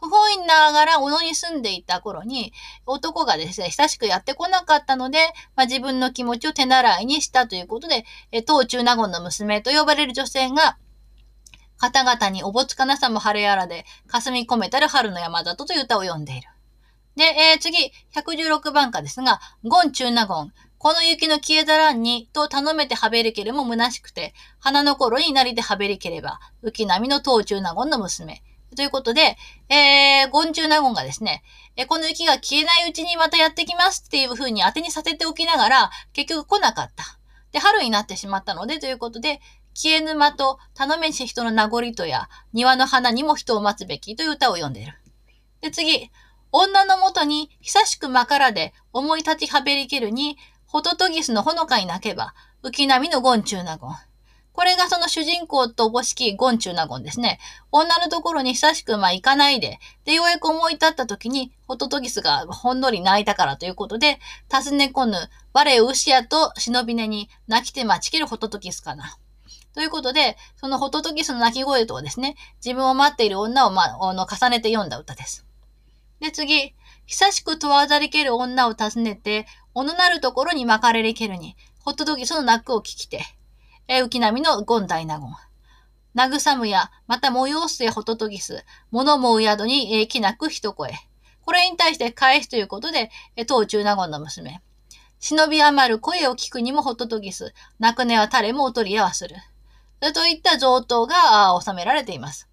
不本意ながら小野に住んでいた頃に、男がですね、久しくやってこなかったので、まあ、自分の気持ちを手習いにしたということで、え当中納言の娘と呼ばれる女性が、方々におぼつかなさも晴れやらで、霞み込めたる春の山里という歌を読んでいる。で、えー、次、116番歌ですが、ゴン中納言。この雪の消えざらんに、と頼めてはべりけれも虚しくて、花の頃になりてはべりければ、浮き波の東中納言の娘。ということで、えー、ゴン中納言がですね、えこの雪が消えないうちにまたやってきますっていう風に当てにさせておきながら、結局来なかった。で、春になってしまったので、ということで、消え沼と頼めし人の名残とや、庭の花にも人を待つべきという歌を読んでいる。で、次、女のもとに久しくまからで思い立ちはべりけるに、ホトトギスのほのかに泣けば、浮き波のゴンチューナゴン。これがその主人公とおぼしきゴンチューナゴンですね。女のところに久しくまあ行かないで、で、ようやく思い立った時に、ホトトギスがほんのり泣いたからということで、尋ねこぬ、我ウシアと忍び根に泣きて待ちきるホトトギスかな。ということで、そのホトトギスの泣き声とですね、自分を待っている女を、ま、あの重ねて読んだ歌です。で、次、久しく問わざりける女を訪ねて、おのなるところに巻かれりけるに、ほっととぎその泣くを聞きて、え、浮き波のゴン大納言。慰むや、また催すやほととぎす、物もう宿に、えきなく一声。これに対して返すということで、え、当中納言の娘。忍び余る声を聞くにもほととぎす、泣くねは誰もおとりやはする。といった上等が収められています。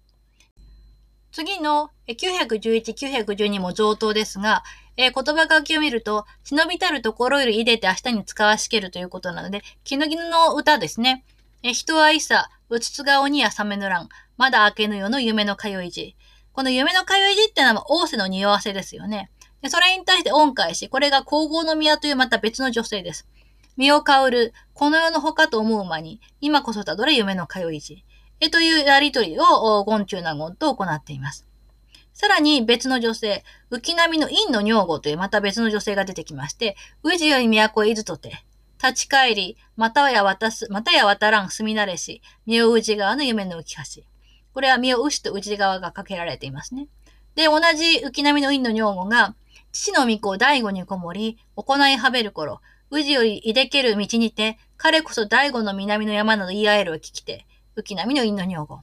次の911、912も上等ですが、えー、言葉書きを見ると、忍びたるところより入れて明日に使わしけるということなので、気の絹の歌ですね。えー、人はいさ、うつつ顔にやさめぬらん、まだ明けぬよの夢の通い字。この夢の通い字ってのは仰せの匂わせですよね。でそれに対して恩返し、これが皇后の宮というまた別の女性です。身を香る、この世の他と思う間に、今こそたどれ夢の通い字。えというやりとりを、ゴンチューナゴンと行っています。さらに別の女性、浮波の陰の女房というまた別の女性が出てきまして、宇治より都へいずとて、立ち返り、またや渡す、またや渡らん住み慣れし、身を宇治側の夢の浮き橋。これは身を牛と宇治側がかけられていますね。で、同じ浮波の陰の女房が、父の御子を大悟にこもり、行いはべる頃、宇治よりいでける道にて、彼こそ大悟の南の山など言い合えるを聞きて、浮波の陰の女房。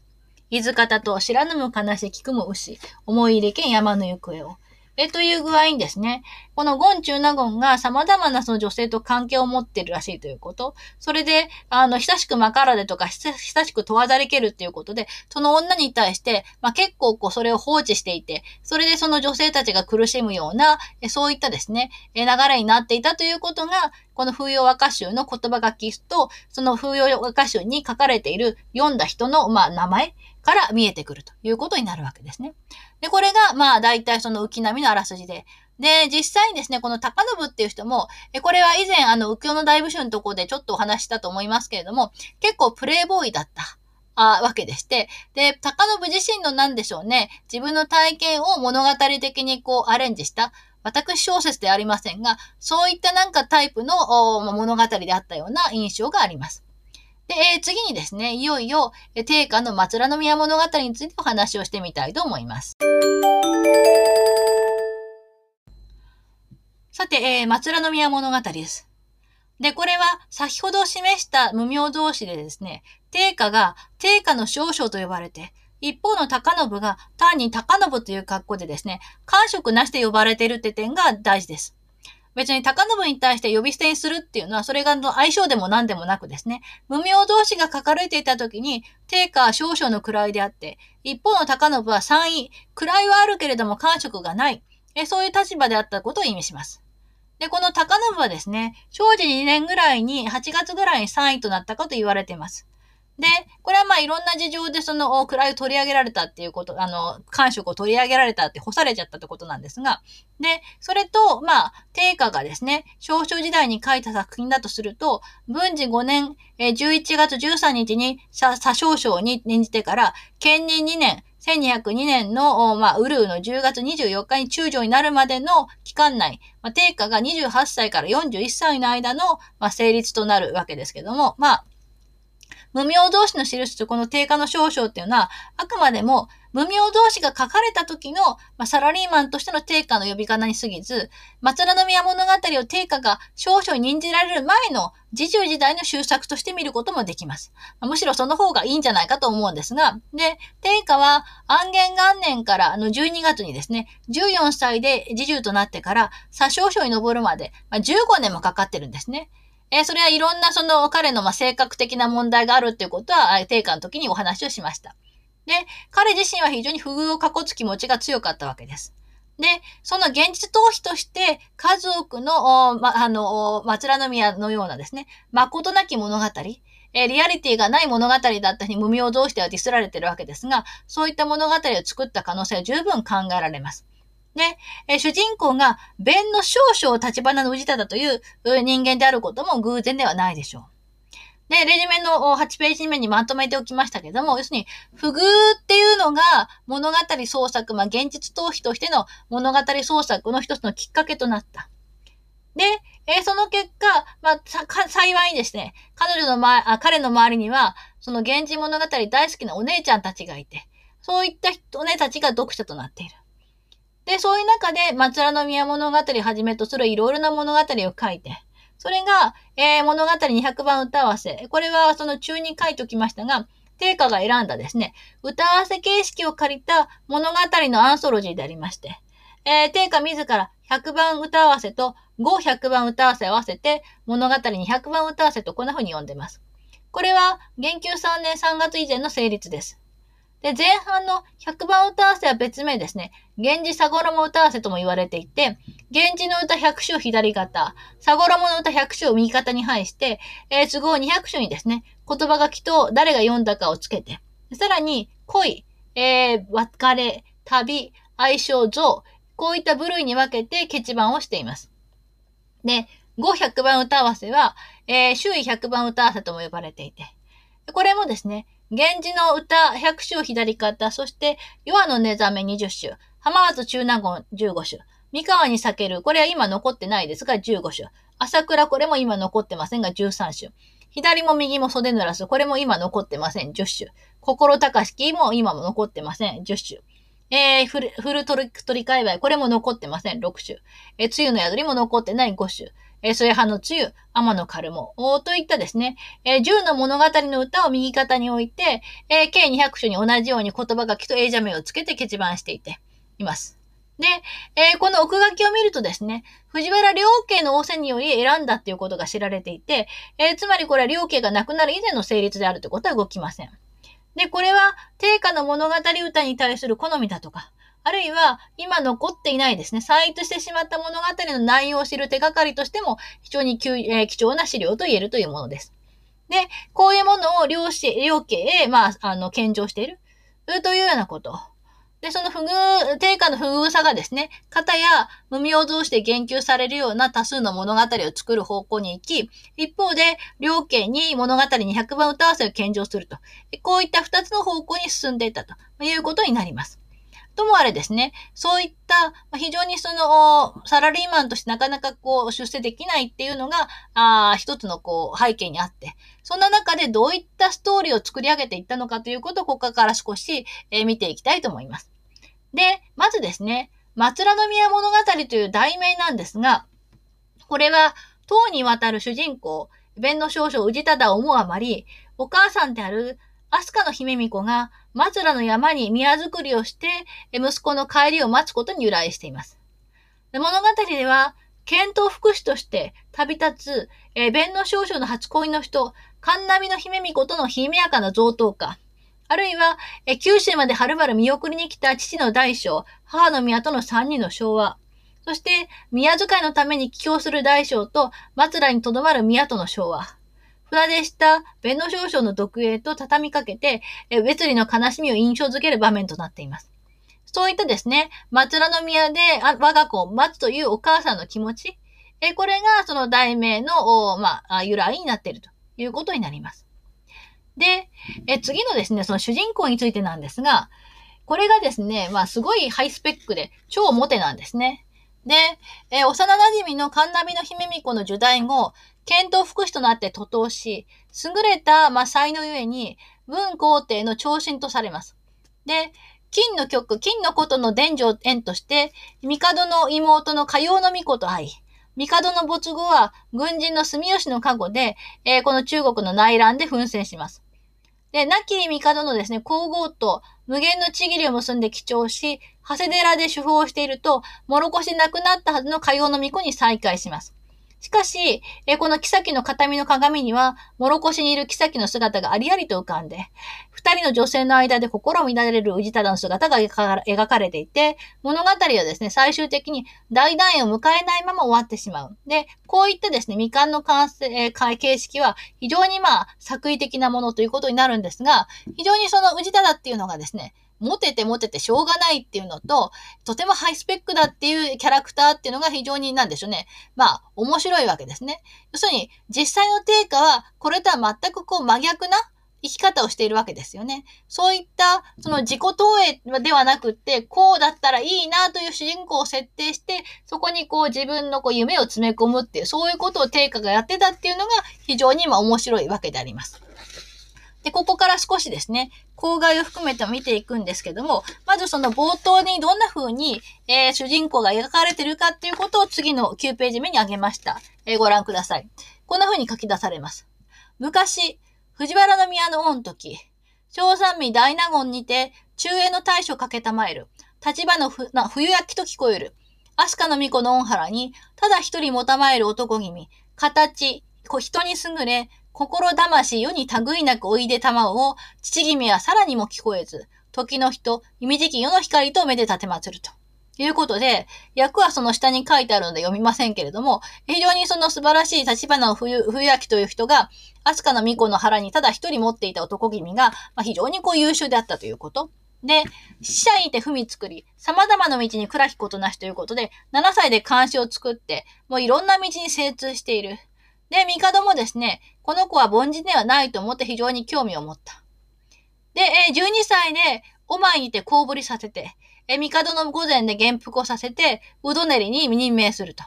伊豆方と知らぬも悲しきくも牛。思い入れけん山の行方を。え、という具合にですね、このゴンチューナゴンが様々なその女性と関係を持っているらしいということ。それで、あの、親しくまからでとか、親しく問わざりけるっていうことで、その女に対して、まあ、結構こう、それを放置していて、それでその女性たちが苦しむような、そういったですね、流れになっていたということが、この風洋和歌集の言葉書きと、その風洋和歌集に書かれている読んだ人の、まあ、名前から見えてくるということになるわけですね。で、これが、まあ、大体その浮波のあらすじで、で、実際にですね、この高信っていう人も、えこれは以前、あの、浮世の大部首のところでちょっとお話したと思いますけれども、結構プレイボーイだった。あわけでして、で、高信自身の何でしょうね、自分の体験を物語的にこうアレンジした、私小説ではありませんが、そういったなんかタイプの物語であったような印象があります。で、えー、次にですね、いよいよ、え定家の松浦宮物語についてお話をしてみたいと思います。さて、えー、松浦宮物語です。で、これは先ほど示した無名同士でですね、定家が定家の少将と呼ばれて、一方の高信が単に高信という格好でですね、官職なしで呼ばれているって点が大事です。別に高信に対して呼び捨てにするっていうのは、それがの相性でも何でもなくですね、無名同士が書かれていた時に、定価少々の位であって、一方の高信は3位、位はあるけれども官職がない、えそういう立場であったことを意味します。で、この高信はですね、正治2年ぐらいに、8月ぐらいに3位となったかと言われています。で、これはまあいろんな事情でその位を取り上げられたっていうこと、あの、官職を取り上げられたって干されちゃったってことなんですが、で、それと、まあ、定価がですね、少々時代に書いた作品だとすると、文治5年、11月13日に左少将に念じてから、兼任2年、1202年の、まあ、ウルーの10月24日に中将になるまでの期間内、まあ、定価が28歳から41歳の間の、まあ、成立となるわけですけども、まあ、無名同士の印とこの定価の少々っていうのは、あくまでも無名同士が書かれた時の、まあ、サラリーマンとしての定価の呼び方に過ぎず、松浦宮物語を定価が少々に任じられる前の自重時代の終作として見ることもできます。むしろその方がいいんじゃないかと思うんですが、で、定価は安元元年からの12月にですね、14歳で自重となってから、左少々に登るまで、まあ、15年もかかってるんですね。えー、それはいろんなその彼のま性格的な問題があるっていうことは、定価の時にお話をしました。で、彼自身は非常に不遇をかこつ気持ちが強かったわけです。で、その現実逃避として、数多くの、ま、あの、松良宮のようなですね、誠なき物語、え、リアリティがない物語だったに無名同士ではディスられてるわけですが、そういった物語を作った可能性は十分考えられます。で、え、主人公が弁の少々立花の氏忠という人間であることも偶然ではないでしょう。で、レジュメの8ページ目にまとめておきましたけども、要するに、不遇っていうのが物語創作、まあ、現実逃避としての物語創作の一つのきっかけとなった。で、えー、その結果、まあ、幸いにですね、彼女のま、あ、彼の周りには、その源氏物語大好きなお姉ちゃんたちがいて、そういったお姉たちが読者となっている。で、そういう中で、松浦宮物語はじめとするいろいろな物語を書いて、それが、えー、物語200番歌合わせ。これはその中に書いておきましたが、定価が選んだですね、歌合わせ形式を借りた物語のアンソロジーでありまして、えー、定価自ら100番歌合わせと500番歌合わせ合わせて、物語200番歌合わせとこんな風に読んでます。これは、言及3年3月以前の成立です。で、前半の100番歌合わせは別名ですね。源氏佐衣歌合わせとも言われていて、源氏の歌100首左肩、佐衣の歌100首を右肩に配して、えー、都合200首にですね、言葉書きと誰が読んだかをつけて、さらに恋、えー、別れ、旅、愛称、像、こういった部類に分けて欠番をしています。で、500番歌合わせは、えー、周囲100番歌合わせとも呼ばれていて、これもですね、源氏の歌100首左肩、そして、ヨアの寝覚め20首、浜松中納言15首、三河に避ける、これは今残ってないですが15首、朝倉これも今残ってませんが13首、左も右も袖濡らす、これも今残ってません。10首、心高しきも今も残ってません。10首、えー、フル、フルトリ、トリ界隈、これも残ってません。6首、えー、梅雨の宿りも残ってない5首、えー、添葉の梅雨、天のカルモ、といったですね、えー、10の物語の歌を右肩に置いて、え、計200首に同じように言葉書きと英者名をつけて結番していて、います。で、えー、この奥書きを見るとですね、藤原良家の仰せにより選んだっていうことが知られていて、えー、つまりこれは良家が亡くなる以前の成立であるということは動きません。で、これは、定価の物語歌に対する好みだとか、あるいは今残っていないですね、再逸してしまった物語の内容を知る手がかりとしても非常に、えー、貴重な資料と言えるというものです。で、こういうものを両、両家へ、まあ、あの、献上しているというようなこと。で、その不遇、定価の不遇さがですね、型や無名同士で言及されるような多数の物語を作る方向に行き、一方で、両家に物語200番歌わせを献上すると。こういった二つの方向に進んでいたということになります。ともあれですね、そういった、非常にその、サラリーマンとしてなかなかこう、出世できないっていうのが、あ一つのこう、背景にあって、そんな中でどういったストーリーを作り上げていったのかということを、ここから少し、えー、見ていきたいと思います。で、まずですね、松浦宮物語という題名なんですが、これは、唐にわたる主人公、弁の少女氏忠を思うあまり、お母さんである飛鳥の姫巫女が松浦の山に宮作りをして、息子の帰りを待つことに由来しています。物語では、剣闘福祉として旅立つ、えー、弁の少女の初恋の人、神波の姫巫女とのひめやかな贈答か、あるいは、え九州まではるばる見送りに来た父の大将、母の宮との三人の昭和、そして、宮遣いのために帰郷する大将と、松浦にとどまる宮との昭和。船出した弁の少将の独営と畳みかけて、別離の悲しみを印象づける場面となっています。そういったですね、松浦宮で我が子を待つというお母さんの気持ち、えこれがその題名の、まあ、由来になっているということになります。で、え次のですね、その主人公についてなんですが、これがですね、まあすごいハイスペックで超モテなんですね。で、え、幼馴染の神波の姫巫女の受代後、剣道福祉となって徒党し、優れた、まあ、才能ゆえに、文皇帝の長身とされます。で、金の曲、金のことの伝女縁として、帝の妹の火曜の巫女と会い、帝の没後は軍人の住吉の加護で、えー、この中国の内乱で奮戦します。で、亡き帝のですね、皇后と無限のちぎりを結んで記帳し、長谷寺で主婦をしていると、もろこしなくなったはずの火曜の巫女に再会します。しかし、えこの妃の形見の鏡には、もろこしにいる妃の姿がありありと浮かんで、二人の女性の間で心を乱れる氏忠の姿が描かれていて、物語はですね、最終的に大団円を迎えないまま終わってしまう。で、こういったですね、未完の完成、えー、形式は非常にまあ、作為的なものということになるんですが、非常にその氏忠っていうのがですね、モテてモテてしょうがないっていうのと、とてもハイスペックだっていうキャラクターっていうのが非常になんでしょうね。まあ、面白いわけですね。要するに、実際の定価は、これとは全くこう真逆な生き方をしているわけですよね。そういった、その自己投影ではなくって、こうだったらいいなという主人公を設定して、そこにこう自分のこう夢を詰め込むっていう、そういうことを定価がやってたっていうのが非常に今面白いわけであります。で、ここから少しですね、郊外を含めて見ていくんですけども、まずその冒頭にどんな風に、えー、主人公が描かれてるかっていうことを次の9ページ目に挙げました。えー、ご覧ください。こんな風に書き出されます。昔、藤原宮の御時、小三味大納言にて、中営の大将かけたまえる、立場の冬焼きと聞こえる、足利の巫女の御原に、ただ一人もたまえる男君、形、人に優れ、心魂世に類なくおいで玉を、父君はさらにも聞こえず、時の人、意味時期世の光と目で立てまつると。いうことで、役はその下に書いてあるので読みませんけれども、非常にその素晴らしい立花冬、冬焼という人が、飛鳥の巫女の腹にただ一人持っていた男君が、まあ、非常にこう優秀であったということ。で、死者にて踏み作り、様々な道に暗きことなしということで、7歳で監視を作って、もういろんな道に精通している。で、帝もですね、この子は凡人ではないと思って非常に興味を持った。で、え12歳で、お前にてこうぶりさせて、え帝の御前で元服をさせて、うどねりに任命すると。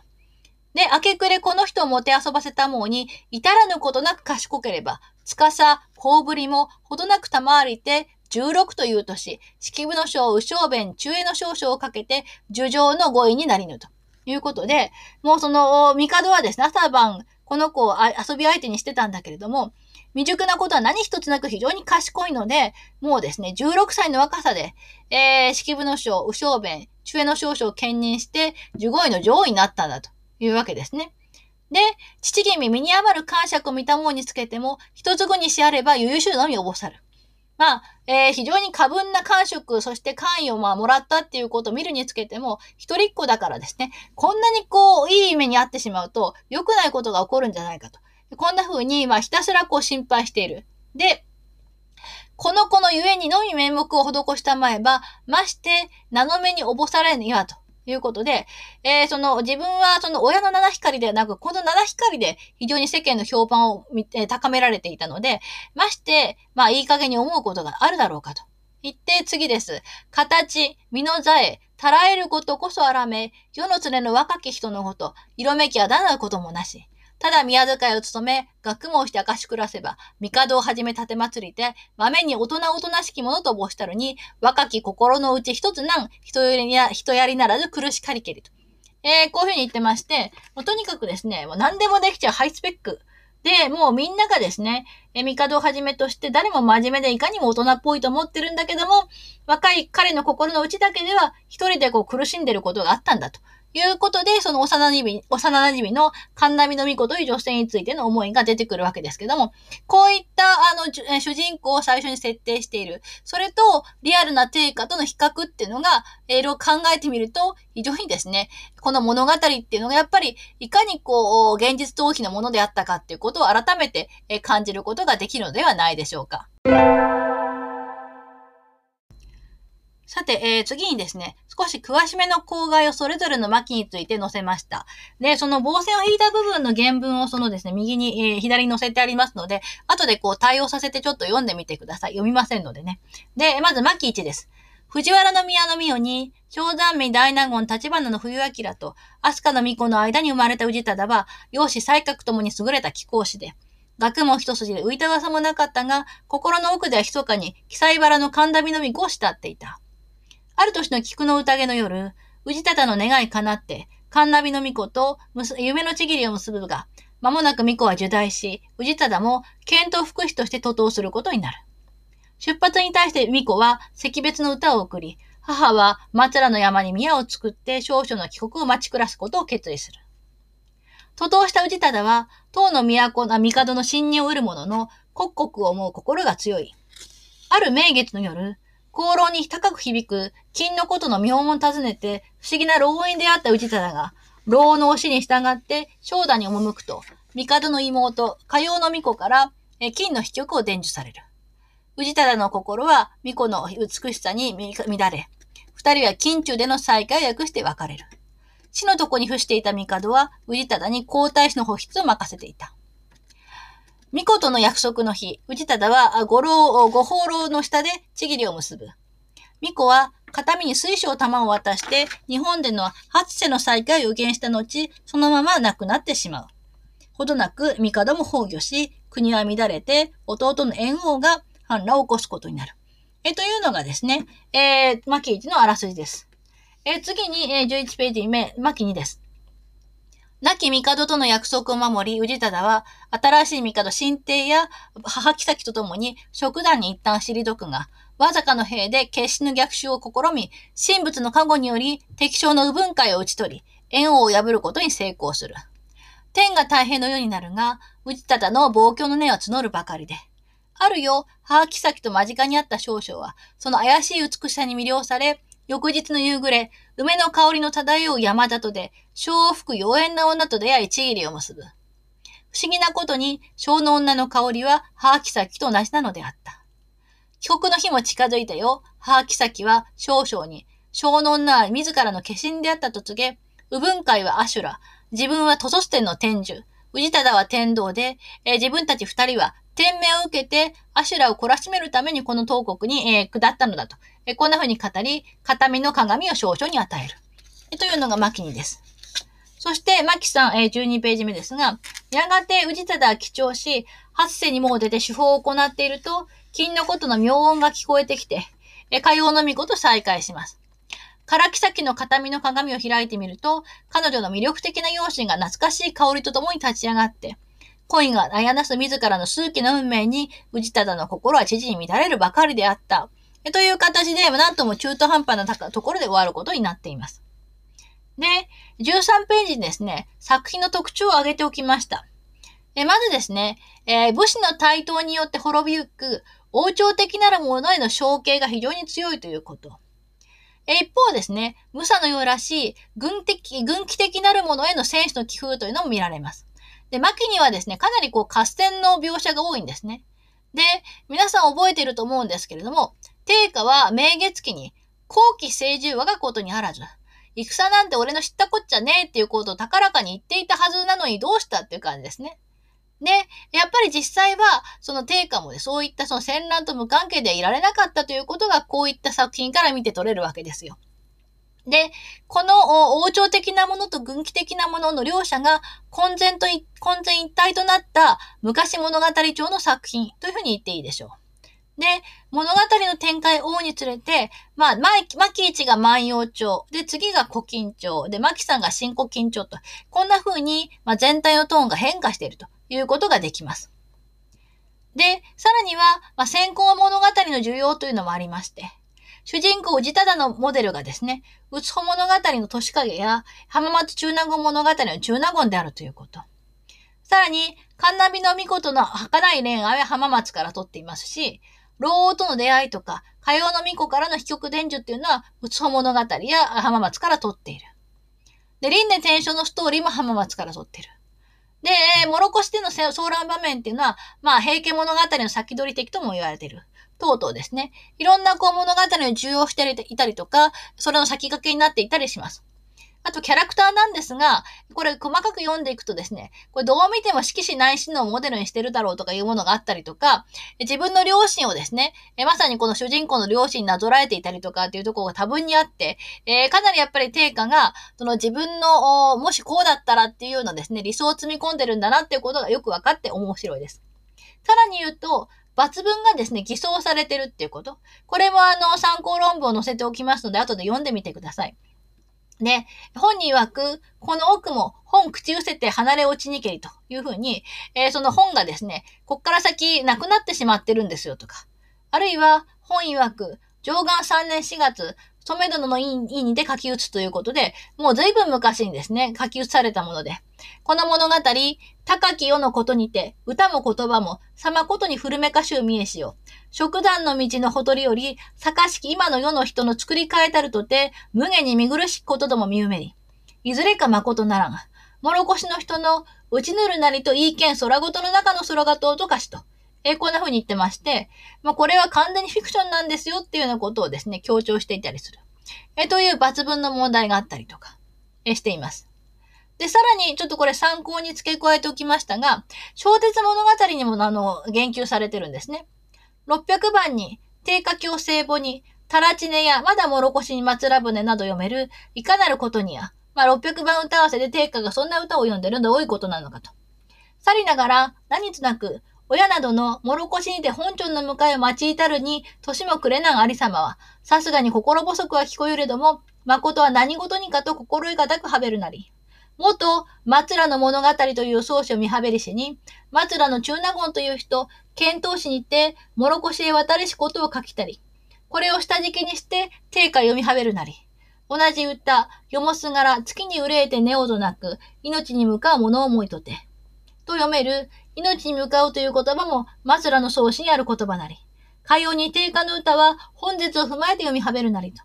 で、明け暮れこの人をもて遊ばせたもうに、至らぬことなく賢ければ、つかさ、こうぶりも、ほどなく賜りて、16という年、式部の章、右小弁、中への少々をかけて、樹上の語彙になりぬと。いうことで、もうその、帝はですね、朝晩、この子を遊び相手にしてたんだけれども、未熟なことは何一つなく非常に賢いので、もうですね、16歳の若さで、えー、式部の将、右小弁、中江の少将を兼任して、15位の上位になったんだというわけですね。で、父君身に余る感触を見たものにつけても、一つ後にしあれば優秀のみおぼさる。まあ、えー、非常に過分な感触、そして関与をまあもらったっていうことを見るにつけても、一人っ子だからですね、こんなにこう、いい目にあってしまうと、良くないことが起こるんじゃないかと。こんな風に、まあ、ひたすらこう心配している。で、この子のゆえにのみ面目を施したまえば、まして、名の目におぼされぬにはと。いうことで、えー、その自分はその親の七光ではなく、この七光で非常に世間の評判を、えー、高められていたので、まして、まあいい加減に思うことがあるだろうかと。言って次です。形、身の座へ、たらえることこそあらめ、世の連れの若き人のこと、色めきはだなることもなし。ただ宮遣いを務め、学問して明かしくらせば、帝をはじめ立て祭りで、豆に大人おとなしきものと申したるに、若き心のうち一つなん、人やりな人やりならず苦しかりけりと。えー、こういうふうに言ってまして、もうとにかくですね、もう何でもできちゃうハイスペック。で、もうみんながですね、え、帝をはじめとして誰も真面目でいかにも大人っぽいと思ってるんだけども、若い彼の心の内だけでは一人でこう苦しんでることがあったんだと。いうことで、その幼馴染、幼馴染の神波の巫女という女性についての思いが出てくるわけですけども、こういったあの主人公を最初に設定している。それとリアルな定価との比較っていうのが、いろいろ考えてみると、非常にですね、この物語っていうのがやっぱりいかにこう、現実逃避のものであったかっていうことを改めて感じることができるのではないでしょうか。さて、えー、次にですね、少し詳しめの口外をそれぞれの巻について載せました。で、その棒線を引いた部分の原文をそのですね、右に、えー、左に載せてありますので、後でこう対応させてちょっと読んでみてください。読みませんのでね。で、まず巻1です。藤原宮の御代に、正山美大納言立花の冬明と、飛鳥の巫女の間に生まれた氏忠は、容姿才覚ともに優れた貴公子で、学問一筋で浮いた噂もなかったが、心の奥では密かに、記載原の神田美の巫女を慕っていた。ある年の菊の宴の夜、氏忠の願い叶って、カンナビの巫女と夢のちぎりを結ぶが、間もなく巫女は受代し、氏忠も検討福祉として徒党することになる。出発に対して巫女は惜別の歌を送り、母は松原の山に宮を作って少々の帰国を待ち暮らすことを決意する。徒党した氏忠は、唐の都な帝の信任を得る者の刻々を思う心が強い。ある名月の夜、功労に高く響く金のことの妙門を訪ねて、不思議な老院であった氏忠が、老の推しに従って正田に赴くと、帝の妹、かようの巫女から金の秘局を伝授される。氏忠の心は巫女の美しさに乱れ、二人は近中での再会を訳して別れる。死の床に伏していた帝は、氏忠に皇太子の保筆を任せていた。巫女との約束の日、氏忠は五老、五宝楼の下でちぎりを結ぶ。巫女は片身に水晶玉を渡して、日本での初世の再会を予言した後、そのまま亡くなってしまう。ほどなく、帝も崩御し、国は乱れて、弟の猿王が反乱を起こすことになる。え、というのがですね、えー、巻1のあらすじです。え次に、えー、11ページ目、巻2です。亡き帝との約束を守り、氏忠は、新しい帝新帝や母妃とともに、食団に一旦退くが、わざかの兵で決死の逆襲を試み、神仏の加護により、敵将の右分会を打ち取り、縁王を破ることに成功する。天が太平の世になるが、氏忠の暴挙の根は募るばかりで。あるよ、母妃と間近にあった少々は、その怪しい美しさに魅了され、翌日の夕暮れ、梅の香りの漂う山里で、小を吹く妖艶な女と出会いちぎりを結ぶ。不思議なことに、小の女の香りは母妃と同じなのであった。帰国の日も近づいたよ。母妃は少々に、小の女は自らの化身であったと告げ、右分会はアシュラ、自分はトソステンの天寿、氏忠は天道で、えー、自分たち二人は天命を受けて、アシュラを懲らしめるためにこの東国に、えー、下ったのだと。え、こんな風に語り、片身の鏡を少々に与える。え、というのが牧にです。そして、牧さん、えー、12ページ目ですが、やがて氏忠は記帳し、八世にもう出て手法を行っていると、金のことの妙音が聞こえてきて、え火曜の御子と再会します。唐木先の片身の鏡を開いてみると、彼女の魅力的な容姿が懐かしい香りとともに立ち上がって、恋が悩なす自らの数奇な運命に、氏忠の心は知事に乱れるばかりであった。という形で、なんとも中途半端なところで終わることになっています。で、13ページにですね、作品の特徴を挙げておきました。まずですね、えー、武士の台頭によって滅びゆく王朝的なるものへの承継が非常に強いということ。一方ですね、武者のようらしい軍的、軍機的なるものへの戦士の寄付というのも見られます。で、牧にはですね、かなりこう合戦の描写が多いんですね。で、皆さん覚えていると思うんですけれども、定家は明月期に、後期成獣我がことにあらず、戦なんて俺の知ったこっちゃねえっていうことを高らかに言っていたはずなのにどうしたっていう感じですね。で、やっぱり実際は、その定家もね、そういったその戦乱と無関係でいられなかったということが、こういった作品から見て取れるわけですよ。で、この王朝的なものと軍記的なものの両者が混然と、混然一体となった昔物語調の作品というふうに言っていいでしょう。で、物語の展開を追うにつれて、まあ、牧一が万葉調、で、次が古今調、で、牧さんが新古今調と、こんな風に、まあ、全体のトーンが変化しているということができます。で、さらには、まあ、先行物語の需要というのもありまして、主人公宇治忠のモデルがですね、うつほ物語の年影や浜松中納言物語の中納言であるということ。さらに、神波の御事の儚い恋愛は浜松から取っていますし、老王との出会いとか、火曜の巫女からの飛曲伝授っていうのは、うつほ物語や浜松から取っている。で、輪廻転生のストーリーも浜松から取ってる。で、モロコシでの騒乱場面っていうのは、まあ、平家物語の先取り的とも言われている。等々ですね。いろんなこう物語に重要していたりとか、それの先駆けになっていたりします。あとキャラクターなんですが、これ細かく読んでいくとですね、これどう見ても色紙内心のモデルにしてるだろうとかいうものがあったりとか、自分の両親をですね、まさにこの主人公の両親になぞらえていたりとかっていうところが多分にあって、えー、かなりやっぱり定価が、その自分の、もしこうだったらっていうようなですね、理想を積み込んでるんだなっていうことがよく分かって面白いです。さらに言うと、抜文がですね、偽装されてるっていうこと。これもあの、参考論文を載せておきますので、後で読んでみてください。ね、本人曰く、この奥も本口伏せて離れ落ちにけりというふうに、えー、その本がですね、こっから先なくなってしまってるんですよとか。あるいは、本曰く、上岸3年4月、染め殿の意にで書き写すということで、もう随分昔にですね、書き写されたもので、この物語、高き世のことにて、歌も言葉も、様ことに古めかしゅう見えしよ。食団の道のほとりより、坂式今の世の人の作り変えたるとて、無限に見苦しきこととも見うめり。いずれか誠ならん。もろこしの人の、うちぬるなりといいけん空ごとの中の空がとうとかしと。えー、こんな風に言ってまして、まあ、これは完全にフィクションなんですよっていうようなことをですね、強調していたりする。えー、という抜群の問題があったりとか、えー、しています。で、さらに、ちょっとこれ参考に付け加えておきましたが、小鉄物語にも、あの、言及されてるんですね。600番に、低下境聖母に、タラチネやまだもろこしに祭船など読める、いかなることにや、まあ、600番歌合わせで定価がそんな歌を読んでるどういことなのかと。さりながら、何となく、親などのもろこしにて本庁の迎えを待ち至るに、年もくれなんありさまは、さすがに心細くは聞こえれども、誠は何事にかと心得がたくはべるなり。元、松浦の物語という宗師を見はべりしに、松浦の中納言という人、遣唐使にて、もろこしへ渡りしことを書きたり。これを下敷きにして、定価読みはべるなり。同じ歌、読もすがら月に憂えて寝おどなく、命に向かう者を思いとて。と読める、命に向かうという言葉も、マスラの創始にある言葉なり。海洋に定価の歌は、本日を踏まえて読みはべるなりと。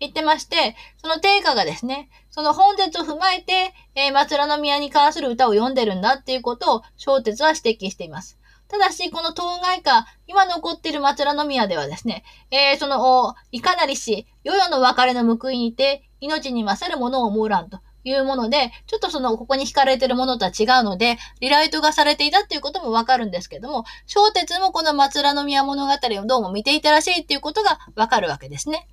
言ってまして、その定価がですね、その本日を踏まえて、えー、松浦宮に関する歌を読んでるんだっていうことを、小鉄は指摘しています。ただし、この当該下、今残っている松浦宮ではですね、えー、その、いかなりし、世々の別れの報いにて、命に勝るものを思うらんと。いうもので、ちょっとその、ここに引かれてるものとは違うので、リライトがされていたっていうこともわかるんですけども、小鉄もこの松浦宮物語をどうも見ていたらしいっていうことがわかるわけですね。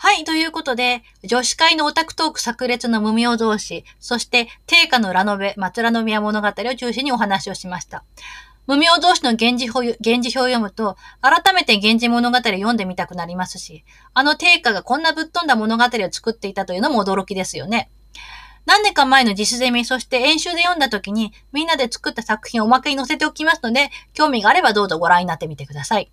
はい。ということで、女子会のオタクトーク炸裂の無名同士、そして定価のラノベ、松浦宮物語を中心にお話をしました。無名同士の源氏表、源氏表を読むと、改めて源氏物語を読んでみたくなりますし、あの定家がこんなぶっ飛んだ物語を作っていたというのも驚きですよね。何年か前の実ゼミ、そして演習で読んだ時に、みんなで作った作品をおまけに載せておきますので、興味があればどうぞご覧になってみてください。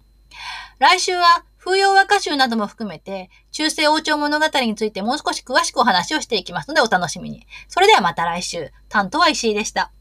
来週は、風洋和歌集なども含めて、中世王朝物語についてもう少し詳しくお話をしていきますのでお楽しみに。それではまた来週。担当は石井でした。